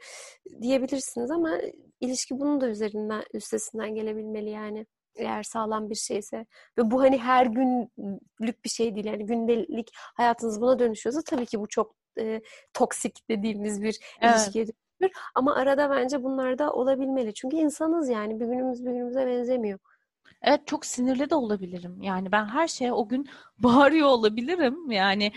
diyebilirsiniz ama ilişki bunun da üzerinden, üstesinden gelebilmeli yani. Eğer sağlam bir şeyse ve bu hani her günlük bir şey değil yani gündelik hayatınız buna dönüşüyorsa tabii ki bu çok e, toksik dediğimiz bir evet. ilişkiye dönüşür. Ama arada bence bunlar da olabilmeli. Çünkü insanız yani bir günümüz bir günümüze benzemiyor. Evet çok sinirli de olabilirim. Yani ben her şeye o gün bağırıyor olabilirim. Yani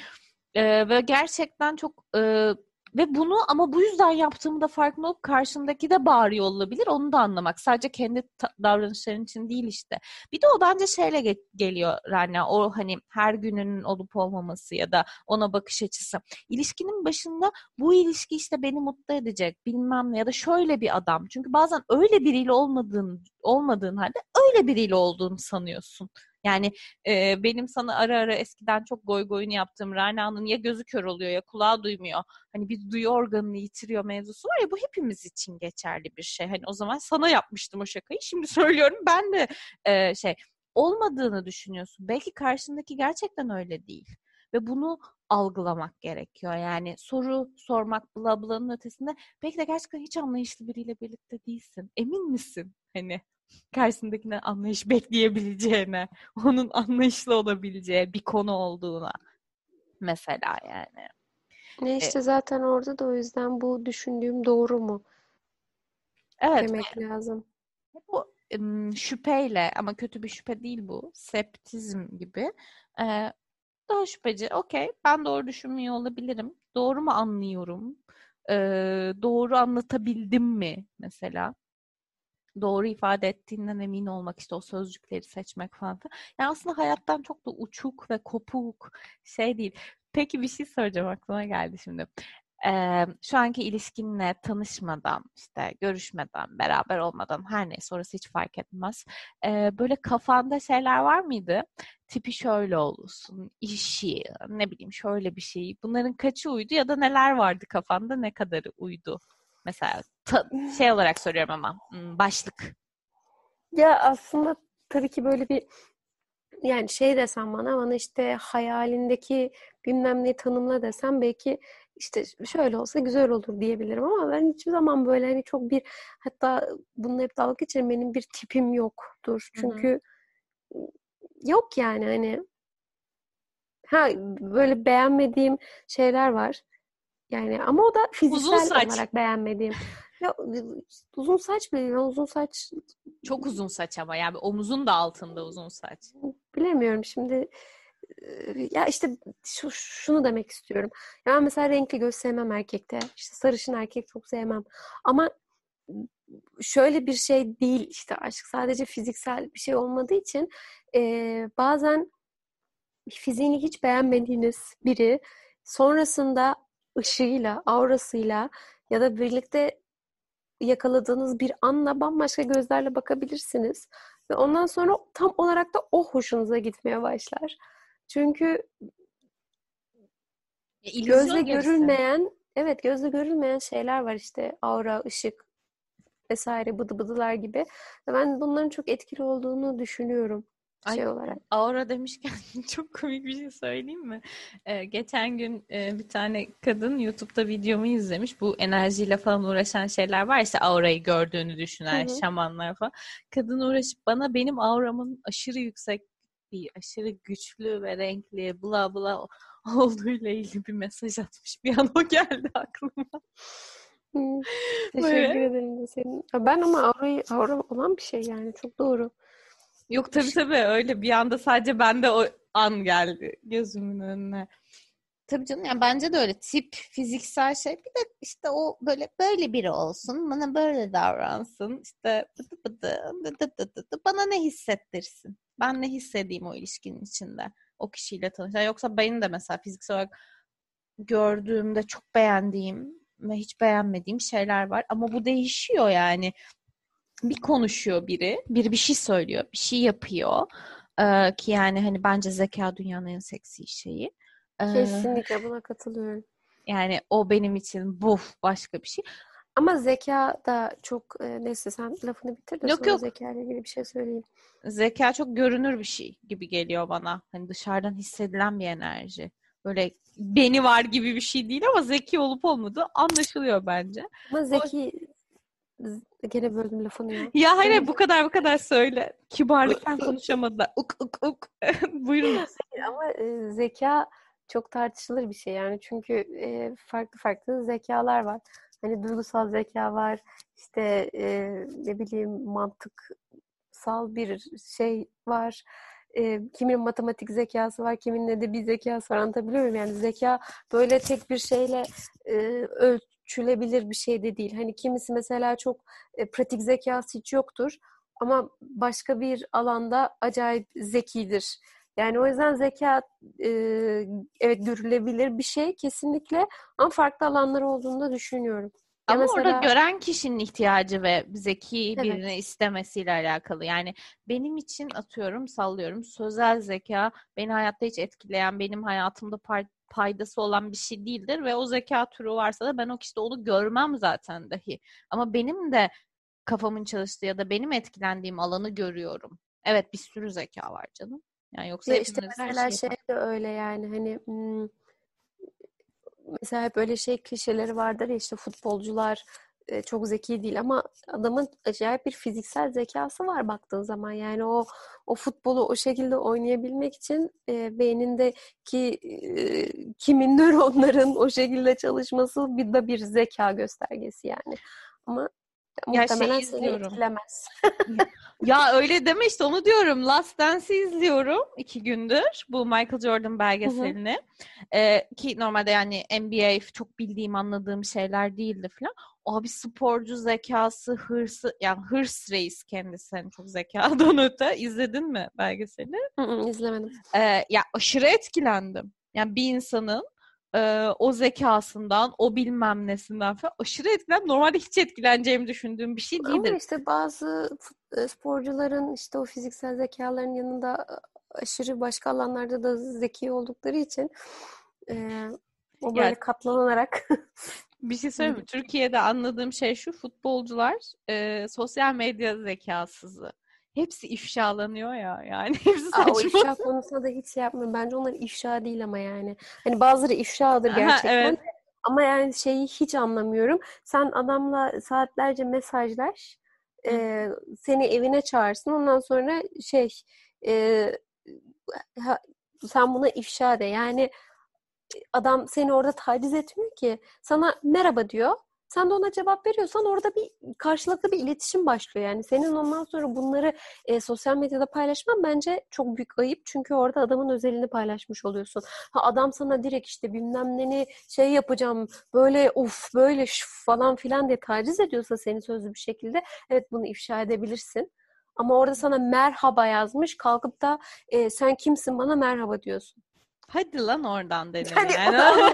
ee, ve gerçekten çok e, ve bunu ama bu yüzden yaptığımda farkında olup karşındaki de bağırıyor olabilir. Onu da anlamak. Sadece kendi davranışların için değil işte. Bir de o bence şeyle ge- geliyor Rana. O hani her gününün olup olmaması ya da ona bakış açısı. İlişkinin başında bu ilişki işte beni mutlu edecek bilmem ne ya da şöyle bir adam. Çünkü bazen öyle biriyle olmadığın olmadığın halde öyle biriyle olduğunu sanıyorsun. Yani e, benim sana ara ara eskiden çok goy goyunu yaptığım Rana'nın ya gözü kör oluyor ya kulağı duymuyor. Hani bir duyu organını yitiriyor mevzusu var ya bu hepimiz için geçerli bir şey. Hani o zaman sana yapmıştım o şakayı. Şimdi söylüyorum ben de e, şey olmadığını düşünüyorsun. Belki karşındaki gerçekten öyle değil. Ve bunu algılamak gerekiyor. Yani soru sormak bla bla'nın ötesinde belki de gerçekten hiç anlayışlı biriyle birlikte değilsin. Emin misin? Hani karşısındakine anlayış bekleyebileceğine, onun anlayışlı olabileceği bir konu olduğuna mesela yani. Ne işte zaten orada da o yüzden bu düşündüğüm doğru mu? Evet. Demek lazım. Bu şüpheyle ama kötü bir şüphe değil bu. Septizm gibi. Ee, daha şüpheci. Okey. Ben doğru düşünmüyor olabilirim. Doğru mu anlıyorum? Ee, doğru anlatabildim mi mesela? Doğru ifade ettiğinden emin olmak işte o sözcükleri seçmek falan. Yani aslında hayattan çok da uçuk ve kopuk şey değil. Peki bir şey soracağım aklıma geldi şimdi. Ee, şu anki ilişkinle tanışmadan, işte görüşmeden, beraber olmadan her neyse orası hiç fark etmez. Ee, böyle kafanda şeyler var mıydı? Tipi şöyle olsun, işi, ne bileyim şöyle bir şey. Bunların kaçı uydu ya da neler vardı kafanda, ne kadarı uydu? Mesela ta- şey olarak soruyorum ama başlık. Ya aslında tabii ki böyle bir yani şey desem bana bana işte hayalindeki bilmem ne tanımla desem belki işte şöyle olsa güzel olur diyebilirim ama ben hiçbir zaman böyle hani çok bir hatta bununla hep dalga geçerim benim bir tipim yoktur. Çünkü Hı-hı. yok yani hani ha böyle beğenmediğim şeyler var. Yani ama o da fiziksel olarak beğenmediğim. Ya uzun saç bile uzun saç çok uzun saç ama yani omuzun da altında uzun saç. Bilemiyorum şimdi ya işte şu, şunu demek istiyorum. Ya ben mesela renkli göz sevmem erkekte. İşte sarışın erkek çok sevmem. Ama şöyle bir şey değil işte aşk sadece fiziksel bir şey olmadığı için e, bazen fiziğini hiç beğenmediğiniz biri sonrasında ışığıyla, aurasıyla ya da birlikte yakaladığınız bir anla bambaşka gözlerle bakabilirsiniz. Ve ondan sonra tam olarak da o hoşunuza gitmeye başlar. Çünkü e, gözle görülmeyen, evet gözle görülmeyen şeyler var işte aura, ışık vesaire bıdı bıdılar gibi. Ben bunların çok etkili olduğunu düşünüyorum şey Ay, olarak. Aura demişken çok komik bir şey söyleyeyim mi? Ee, geçen gün e, bir tane kadın YouTube'da videomu izlemiş. Bu enerjiyle falan uğraşan şeyler var işte aurayı gördüğünü düşünen Hı-hı. şamanlar falan. Kadın uğraşıp bana benim auramın aşırı yüksek bir aşırı güçlü ve renkli bla bla olduğuyla ilgili bir mesaj atmış. Bir an o geldi aklıma. Teşekkür Böyle. ederim de senin. Ben ama aurayı, aura olan bir şey yani çok doğru. Yok tabii tabii öyle bir anda sadece bende o an geldi gözümün önüne. Tabii canım yani bence de öyle tip fiziksel şey. Bir de işte o böyle böyle biri olsun bana böyle davransın işte bıdı bıdı bıdı bıdı bıdı bana ne hissettirsin? Ben ne hissedeyim o ilişkinin içinde o kişiyle tanışan? Yoksa benim de mesela fiziksel olarak gördüğümde çok beğendiğim ve hiç beğenmediğim şeyler var. Ama bu değişiyor yani bir konuşuyor biri, biri bir şey söylüyor, bir şey yapıyor. Ee, ki yani hani bence zeka dünyanın en seksi şeyi. Ee, Kesinlikle buna katılıyorum. Yani o benim için bu başka bir şey. Ama zeka da çok e, neyse sen lafını bitir de yok, sonra yok. zeka ile ilgili bir şey söyleyeyim. Zeka çok görünür bir şey gibi geliyor bana. Hani dışarıdan hissedilen bir enerji. Böyle beni var gibi bir şey değil ama zeki olup olmadığı anlaşılıyor bence. Ama zeki Gene böldüm lafını ya. Ya hayır bu kadar bu kadar söyle. Kibarlıktan konuşamadılar. Uk uk uk. Buyurun. Ama e, zeka çok tartışılır bir şey yani. Çünkü e, farklı farklı zekalar var. Hani duygusal zeka var. İşte e, ne bileyim mantıksal bir şey var. E, kimin matematik zekası var, kimin de bir zekası var anlatabiliyor muyum? Yani zeka böyle tek bir şeyle e, öl ölçülebilir bir şey de değil. Hani kimisi mesela çok e, pratik zekası hiç yoktur ama başka bir alanda acayip zekidir. Yani o yüzden zeka e, evet görülebilir bir şey kesinlikle ama farklı alanlar olduğunu da düşünüyorum. Ama mesela... orada gören kişinin ihtiyacı ve zeki evet. birini istemesiyle alakalı. Yani benim için atıyorum, sallıyorum. Sözel zeka beni hayatta hiç etkileyen, benim hayatımda paydası olan bir şey değildir ve o zeka türü varsa da ben o kişide onu görmem zaten dahi. Ama benim de kafamın çalıştığı ya da benim etkilendiğim alanı görüyorum. Evet bir sürü zeka var canım. Yani yoksa ya işte mesela şey, şey de öyle yani hani mesela hep öyle şey klişeleri vardır ya işte futbolcular e, çok zeki değil ama adamın acayip bir fiziksel zekası var baktığın zaman. Yani o o futbolu o şekilde oynayabilmek için e, beynindeki e, kimin nöronların o şekilde çalışması bir de bir zeka göstergesi yani. Ama ya muhtemelen şey seni etkilemez. ya öyle deme işte onu diyorum. Last Dance'i izliyorum iki gündür. Bu Michael Jordan belgeselini. Ee, ki normalde yani NBA çok bildiğim anladığım şeyler değildi falan. Abi sporcu zekası, hırsı yani hırs reis kendisi hani çok zekadan öte. İzledin mi belgeseli? Hı hı, izlemedim. Ee, ya aşırı etkilendim. Yani bir insanın e, o zekasından, o bilmem nesinden falan aşırı etkilen. Normalde hiç etkileneceğimi düşündüğüm bir şey değildir. Ama işte bazı sporcuların işte o fiziksel zekaların yanında aşırı başka alanlarda da zeki oldukları için e, o böyle yani, katlanarak bir şey söyleyeyim mi? Türkiye'de anladığım şey şu futbolcular e, sosyal medya zekasızı hepsi ifşalanıyor ya yani hepsi saçma. Aa, o ifşa konusunda da hiç şey yapmıyorum. Bence onlar ifşa değil ama yani. Hani bazıları ifşadır gerçekten. Aha, evet. Ama yani şeyi hiç anlamıyorum. Sen adamla saatlerce mesajlaş. E, seni evine çağırsın. Ondan sonra şey e, ha, sen buna ifşa de. Yani adam seni orada taciz etmiyor ki. Sana merhaba diyor. Sen de ona cevap veriyorsan orada bir karşılıklı bir iletişim başlıyor. Yani senin ondan sonra bunları e, sosyal medyada paylaşman bence çok büyük ayıp. Çünkü orada adamın özelini paylaşmış oluyorsun. Ha adam sana direkt işte bilmem neni şey yapacağım böyle uf böyle şuf falan filan diye taciz ediyorsa seni sözlü bir şekilde evet bunu ifşa edebilirsin. Ama orada sana merhaba yazmış kalkıp da e, sen kimsin bana merhaba diyorsun. Hadi lan oradan dedim yani. yani.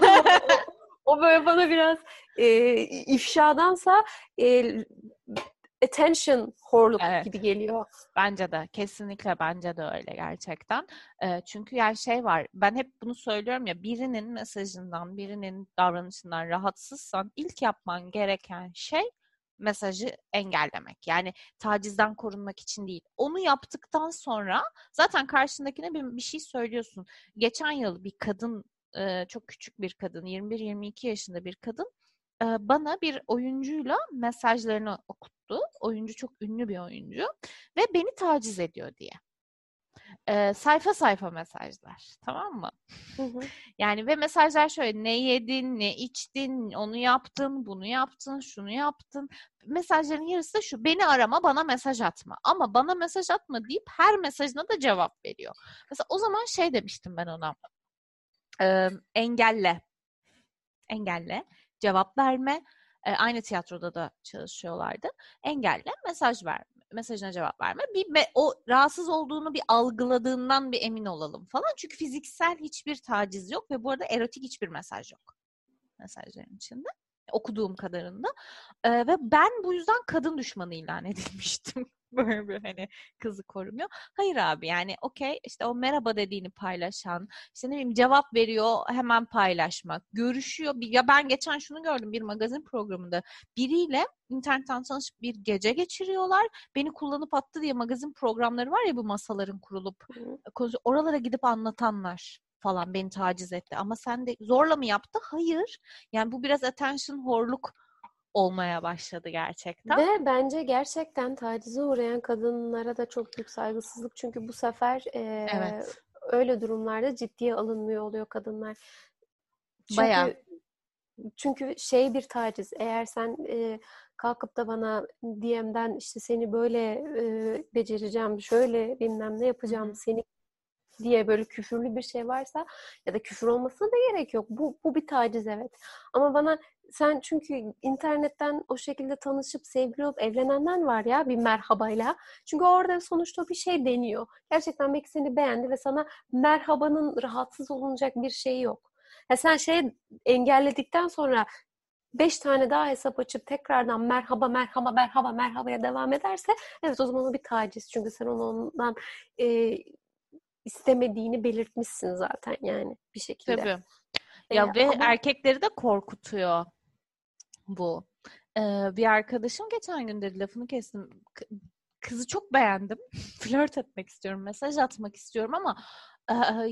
O böyle bana biraz e, ifşadansa e, attention horluk evet. gibi geliyor. Bence de kesinlikle bence de öyle gerçekten. E, çünkü yani şey var ben hep bunu söylüyorum ya birinin mesajından birinin davranışından rahatsızsan ilk yapman gereken şey mesajı engellemek. Yani tacizden korunmak için değil. Onu yaptıktan sonra zaten karşındakine bir, bir şey söylüyorsun. Geçen yıl bir kadın çok küçük bir kadın, 21-22 yaşında bir kadın bana bir oyuncuyla mesajlarını okuttu. Oyuncu çok ünlü bir oyuncu ve beni taciz ediyor diye. Ee, sayfa sayfa mesajlar tamam mı? Hı hı. Yani ve mesajlar şöyle ne yedin, ne içtin, onu yaptın, bunu yaptın, şunu yaptın. Mesajların yarısı da şu beni arama bana mesaj atma ama bana mesaj atma deyip her mesajına da cevap veriyor. Mesela o zaman şey demiştim ben ona e, engelle. Engelle. Cevap verme. E, aynı tiyatroda da çalışıyorlardı. Engelle. Mesaj ver. Mesajına cevap verme. Bir me, o rahatsız olduğunu bir algıladığından bir emin olalım falan. Çünkü fiziksel hiçbir taciz yok ve bu arada erotik hiçbir mesaj yok. Mesajların içinde okuduğum kadarında. Ee, ve ben bu yüzden kadın düşmanı ilan edilmiştim. Böyle bir hani kızı korumuyor. Hayır abi yani okey işte o merhaba dediğini paylaşan, işte ne bileyim cevap veriyor hemen paylaşmak, görüşüyor. Ya ben geçen şunu gördüm bir magazin programında biriyle internetten tanışıp bir gece geçiriyorlar. Beni kullanıp attı diye magazin programları var ya bu masaların kurulup oralara gidip anlatanlar falan beni taciz etti. Ama sen de zorla mı yaptı? Hayır. Yani bu biraz attention horluk olmaya başladı gerçekten. Ve bence gerçekten tacize uğrayan kadınlara da çok büyük saygısızlık. Çünkü bu sefer e, evet. öyle durumlarda ciddiye alınmıyor oluyor kadınlar. Çünkü, Bayağı. Çünkü şey bir taciz. Eğer sen e, kalkıp da bana DM'den işte seni böyle e, becereceğim, şöyle bilmem ne yapacağım, seni diye böyle küfürlü bir şey varsa ya da küfür olmasına da gerek yok. Bu, bu bir taciz evet. Ama bana sen çünkü internetten o şekilde tanışıp sevgili olup evlenenden var ya bir merhabayla. Çünkü orada sonuçta bir şey deniyor. Gerçekten belki seni beğendi ve sana merhabanın rahatsız olunacak bir şeyi yok. Ya sen şey engelledikten sonra beş tane daha hesap açıp tekrardan merhaba merhaba merhaba merhabaya devam ederse evet o zaman o bir taciz. Çünkü sen onu ondan e, istemediğini belirtmişsin zaten yani bir şekilde. Tabii. Ya ee, ve ama... erkekleri de korkutuyor bu. Ee, bir arkadaşım geçen gün dedi lafını kestim. Kızı çok beğendim. Flört etmek istiyorum, mesaj atmak istiyorum ama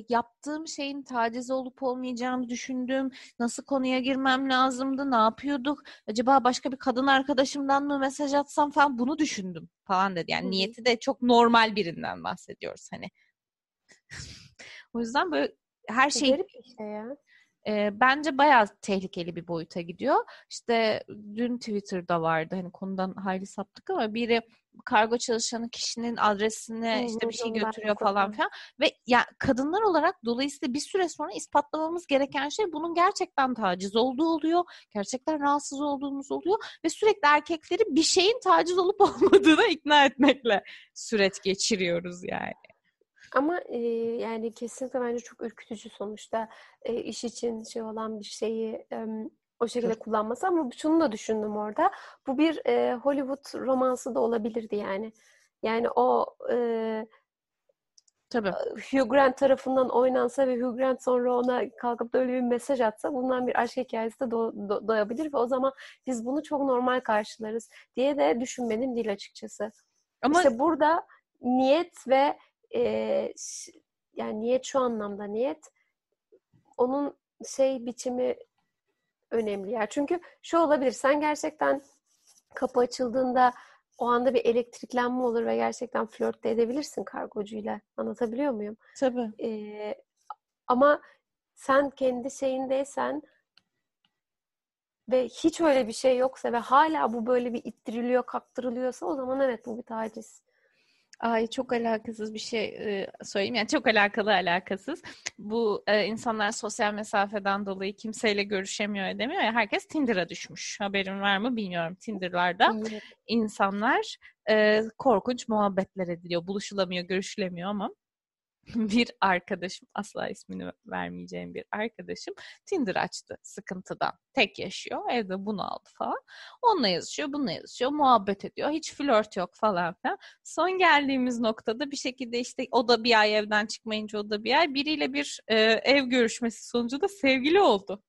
yaptığım şeyin taciz olup olmayacağını düşündüm. Nasıl konuya girmem lazımdı? Ne yapıyorduk? Acaba başka bir kadın arkadaşımdan mı mesaj atsam falan bunu düşündüm falan dedi. Yani niyeti de çok normal birinden bahsediyoruz hani. O yüzden böyle her şey Garip bir şey ya e, bence bayağı tehlikeli bir boyuta gidiyor. İşte dün Twitter'da vardı hani konudan hayli saptık ama biri kargo çalışanı kişinin adresine işte bir şey götürüyor falan filan ve ya kadınlar olarak dolayısıyla bir süre sonra ispatlamamız gereken şey bunun gerçekten taciz olduğu oluyor. Gerçekten rahatsız olduğumuz oluyor ve sürekli erkekleri bir şeyin taciz olup olmadığına ikna etmekle süreç geçiriyoruz yani. Ama e, yani kesinlikle bence çok ürkütücü sonuçta e, iş için şey olan bir şeyi e, o şekilde kullanması. Ama şunu da düşündüm orada. Bu bir e, Hollywood romansı da olabilirdi yani. Yani o e, Tabii. Hugh Grant tarafından oynansa ve Hugh Grant sonra ona kalkıp da öyle bir mesaj atsa bundan bir aşk hikayesi de do- do- doyabilir ve o zaman biz bunu çok normal karşılarız diye de düşünmedim değil açıkçası. Ama işte burada niyet ve e, yani niyet şu anlamda niyet onun şey biçimi önemli. Yani çünkü şu olabilir sen gerçekten kapı açıldığında o anda bir elektriklenme olur ve gerçekten flört de edebilirsin kargocuyla. Anlatabiliyor muyum? Tabii. Ee, ama sen kendi şeyindeysen ve hiç öyle bir şey yoksa ve hala bu böyle bir ittiriliyor, kaktırılıyorsa o zaman evet bu bir taciz. Ay çok alakasız bir şey e, söyleyeyim. Yani çok alakalı alakasız. Bu e, insanlar sosyal mesafeden dolayı kimseyle görüşemiyor edemiyor ya. Herkes Tinder'a düşmüş. Haberin var mı bilmiyorum. Tinder'larda insanlar e, korkunç muhabbetler ediliyor. Buluşulamıyor, görüşülemiyor ama bir arkadaşım, asla ismini vermeyeceğim bir arkadaşım Tinder açtı sıkıntıdan. Tek yaşıyor, evde bunu aldı falan. Onunla yazışıyor, bununla yazışıyor, muhabbet ediyor. Hiç flört yok falan filan. Son geldiğimiz noktada bir şekilde işte o da bir ay evden çıkmayınca o da bir ay biriyle bir e, ev görüşmesi sonucu da sevgili oldu.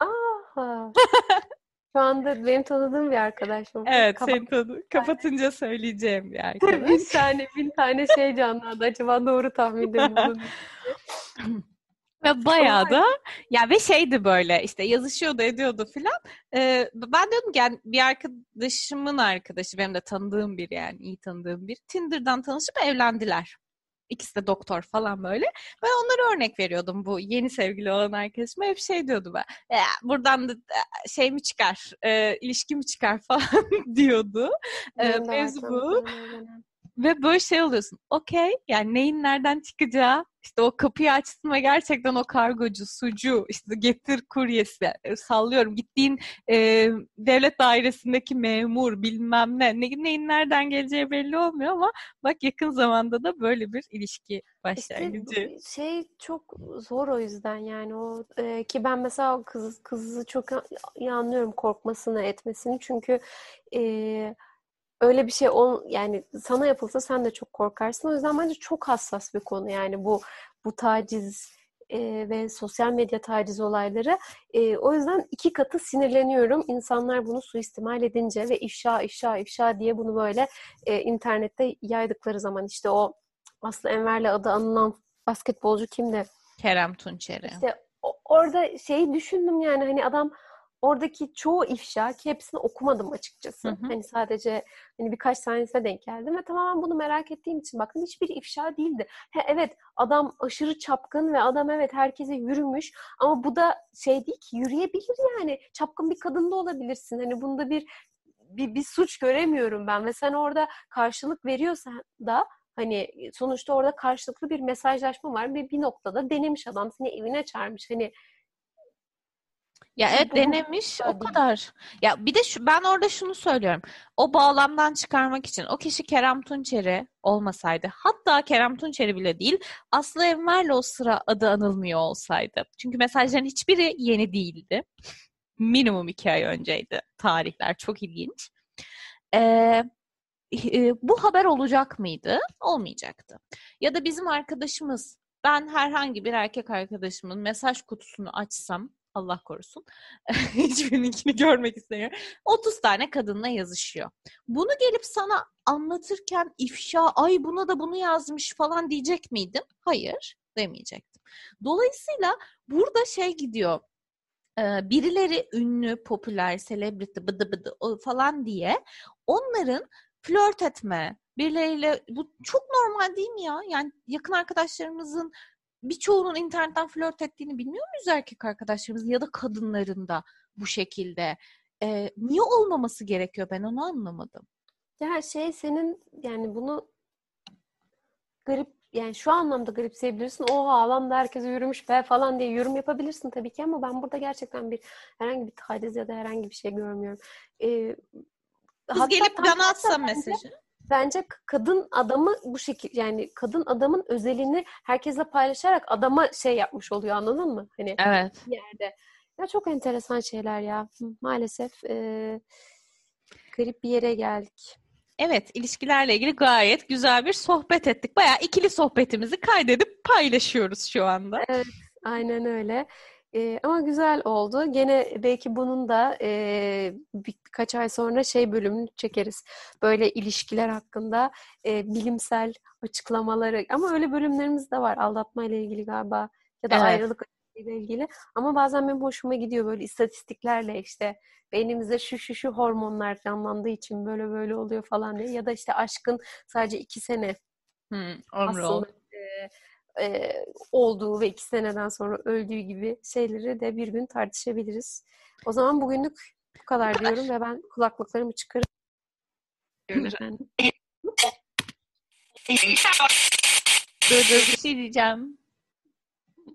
Aha. Şu anda benim tanıdığım bir arkadaşım. Evet, Kapat- seni tanı. Kapatınca söyleyeceğim bir arkadaş. bir tane, bin tane şey canlandı. Acaba doğru tahminde mi Ve bayağı da ya ve şeydi böyle işte yazışıyordu ediyordu filan. Ee, ben diyordum ki yani bir arkadaşımın arkadaşı benim de tanıdığım bir yani iyi tanıdığım bir Tinder'dan tanışıp evlendiler. İkisi de doktor falan böyle. Ben onlara örnek veriyordum bu yeni sevgili olan arkadaşıma. Hep şey diyordu ben. E, buradan da şey mi çıkar, e, ilişki mi çıkar falan diyordu. E, mevzu bu. Ve böyle şey oluyorsun. Okey yani neyin nereden çıkacağı işte o kapıyı açtın ve gerçekten o kargocu, sucu, işte getir kuryesi, e, sallıyorum gittiğin e, devlet dairesindeki memur bilmem ne, ne, neyin nereden geleceği belli olmuyor ama bak yakın zamanda da böyle bir ilişki başlangıcı. İşte şey çok zor o yüzden yani o e, ki ben mesela kız kızı çok iyi anlıyorum korkmasını etmesini çünkü e, öyle bir şey ol yani sana yapılsa sen de çok korkarsın. O yüzden bence çok hassas bir konu yani bu bu taciz e, ve sosyal medya taciz olayları. E, o yüzden iki katı sinirleniyorum. İnsanlar bunu suistimal edince ve ifşa ifşa ifşa diye bunu böyle e, internette yaydıkları zaman işte o Aslı Enver'le adı anılan basketbolcu kimdi? Kerem Tunçeri. İşte orada şeyi düşündüm yani hani adam oradaki çoğu ifşa ki hepsini okumadım açıkçası. Hı hı. Hani sadece hani birkaç tanesine denk geldim ve tamamen bunu merak ettiğim için baktım hiçbir ifşa değildi. He, evet adam aşırı çapkın ve adam evet herkese yürümüş ama bu da şey değil ki yürüyebilir yani. Çapkın bir kadın da olabilirsin. Hani bunda bir bir, bir suç göremiyorum ben ve sen orada karşılık veriyorsan da hani sonuçta orada karşılıklı bir mesajlaşma var ve bir noktada denemiş adam seni evine çağırmış. Hani ya evet denemiş o kadar. Ya bir de şu, ben orada şunu söylüyorum. O bağlamdan çıkarmak için o kişi Kerem Tunçeri olmasaydı hatta Kerem Tunçeri bile değil Aslı Enver'le o sıra adı anılmıyor olsaydı. Çünkü mesajların hiçbiri yeni değildi. Minimum iki ay önceydi tarihler çok ilginç. Ee, e, bu haber olacak mıydı? Olmayacaktı. Ya da bizim arkadaşımız ben herhangi bir erkek arkadaşımın mesaj kutusunu açsam Allah korusun. Hiçbirininkini görmek istemiyorum. 30 tane kadınla yazışıyor. Bunu gelip sana anlatırken ifşa, ay buna da bunu yazmış falan diyecek miydim? Hayır, demeyecektim. Dolayısıyla burada şey gidiyor birileri ünlü, popüler, selebriti, bıdı bıdı falan diye onların flört etme, birileriyle bu çok normal değil mi ya? Yani yakın arkadaşlarımızın birçoğunun internetten flört ettiğini bilmiyor muyuz erkek arkadaşlarımız ya da kadınların da bu şekilde? Ee, niye olmaması gerekiyor ben onu anlamadım. Ya şey senin yani bunu garip yani şu anlamda garipseyebilirsin. Oha alanda herkese yürümüş be falan diye yorum yapabilirsin tabii ki ama ben burada gerçekten bir herhangi bir taciz ya da herhangi bir şey görmüyorum. Ee, Kız gelip bana atsa mesajı. Bence kadın adamı bu şekilde yani kadın adamın özelini herkesle paylaşarak adama şey yapmış oluyor anladın mı? Hani evet. bir yerde. Ya çok enteresan şeyler ya. Maalesef e, garip bir yere geldik. Evet, ilişkilerle ilgili gayet güzel bir sohbet ettik. Bayağı ikili sohbetimizi kaydedip paylaşıyoruz şu anda. Evet, aynen öyle. Ee, ama güzel oldu. Gene belki bunun da e, birkaç ay sonra şey bölümünü çekeriz. Böyle ilişkiler hakkında e, bilimsel açıklamaları. Ama öyle bölümlerimiz de var. Aldatma ile ilgili galiba ya da evet. ayrılık ile ilgili. Ama bazen benim hoşuma gidiyor böyle istatistiklerle işte beynimizde şu şu şu hormonlar canlandığı için böyle böyle oluyor falan diye. Ya da işte aşkın sadece iki sene hmm, aslında e, e, olduğu ve iki seneden sonra öldüğü gibi şeyleri de bir gün tartışabiliriz. O zaman bugünlük bu kadar diyorum ve ben kulaklıklarımı çıkarıp Dur dur bir şey diyeceğim.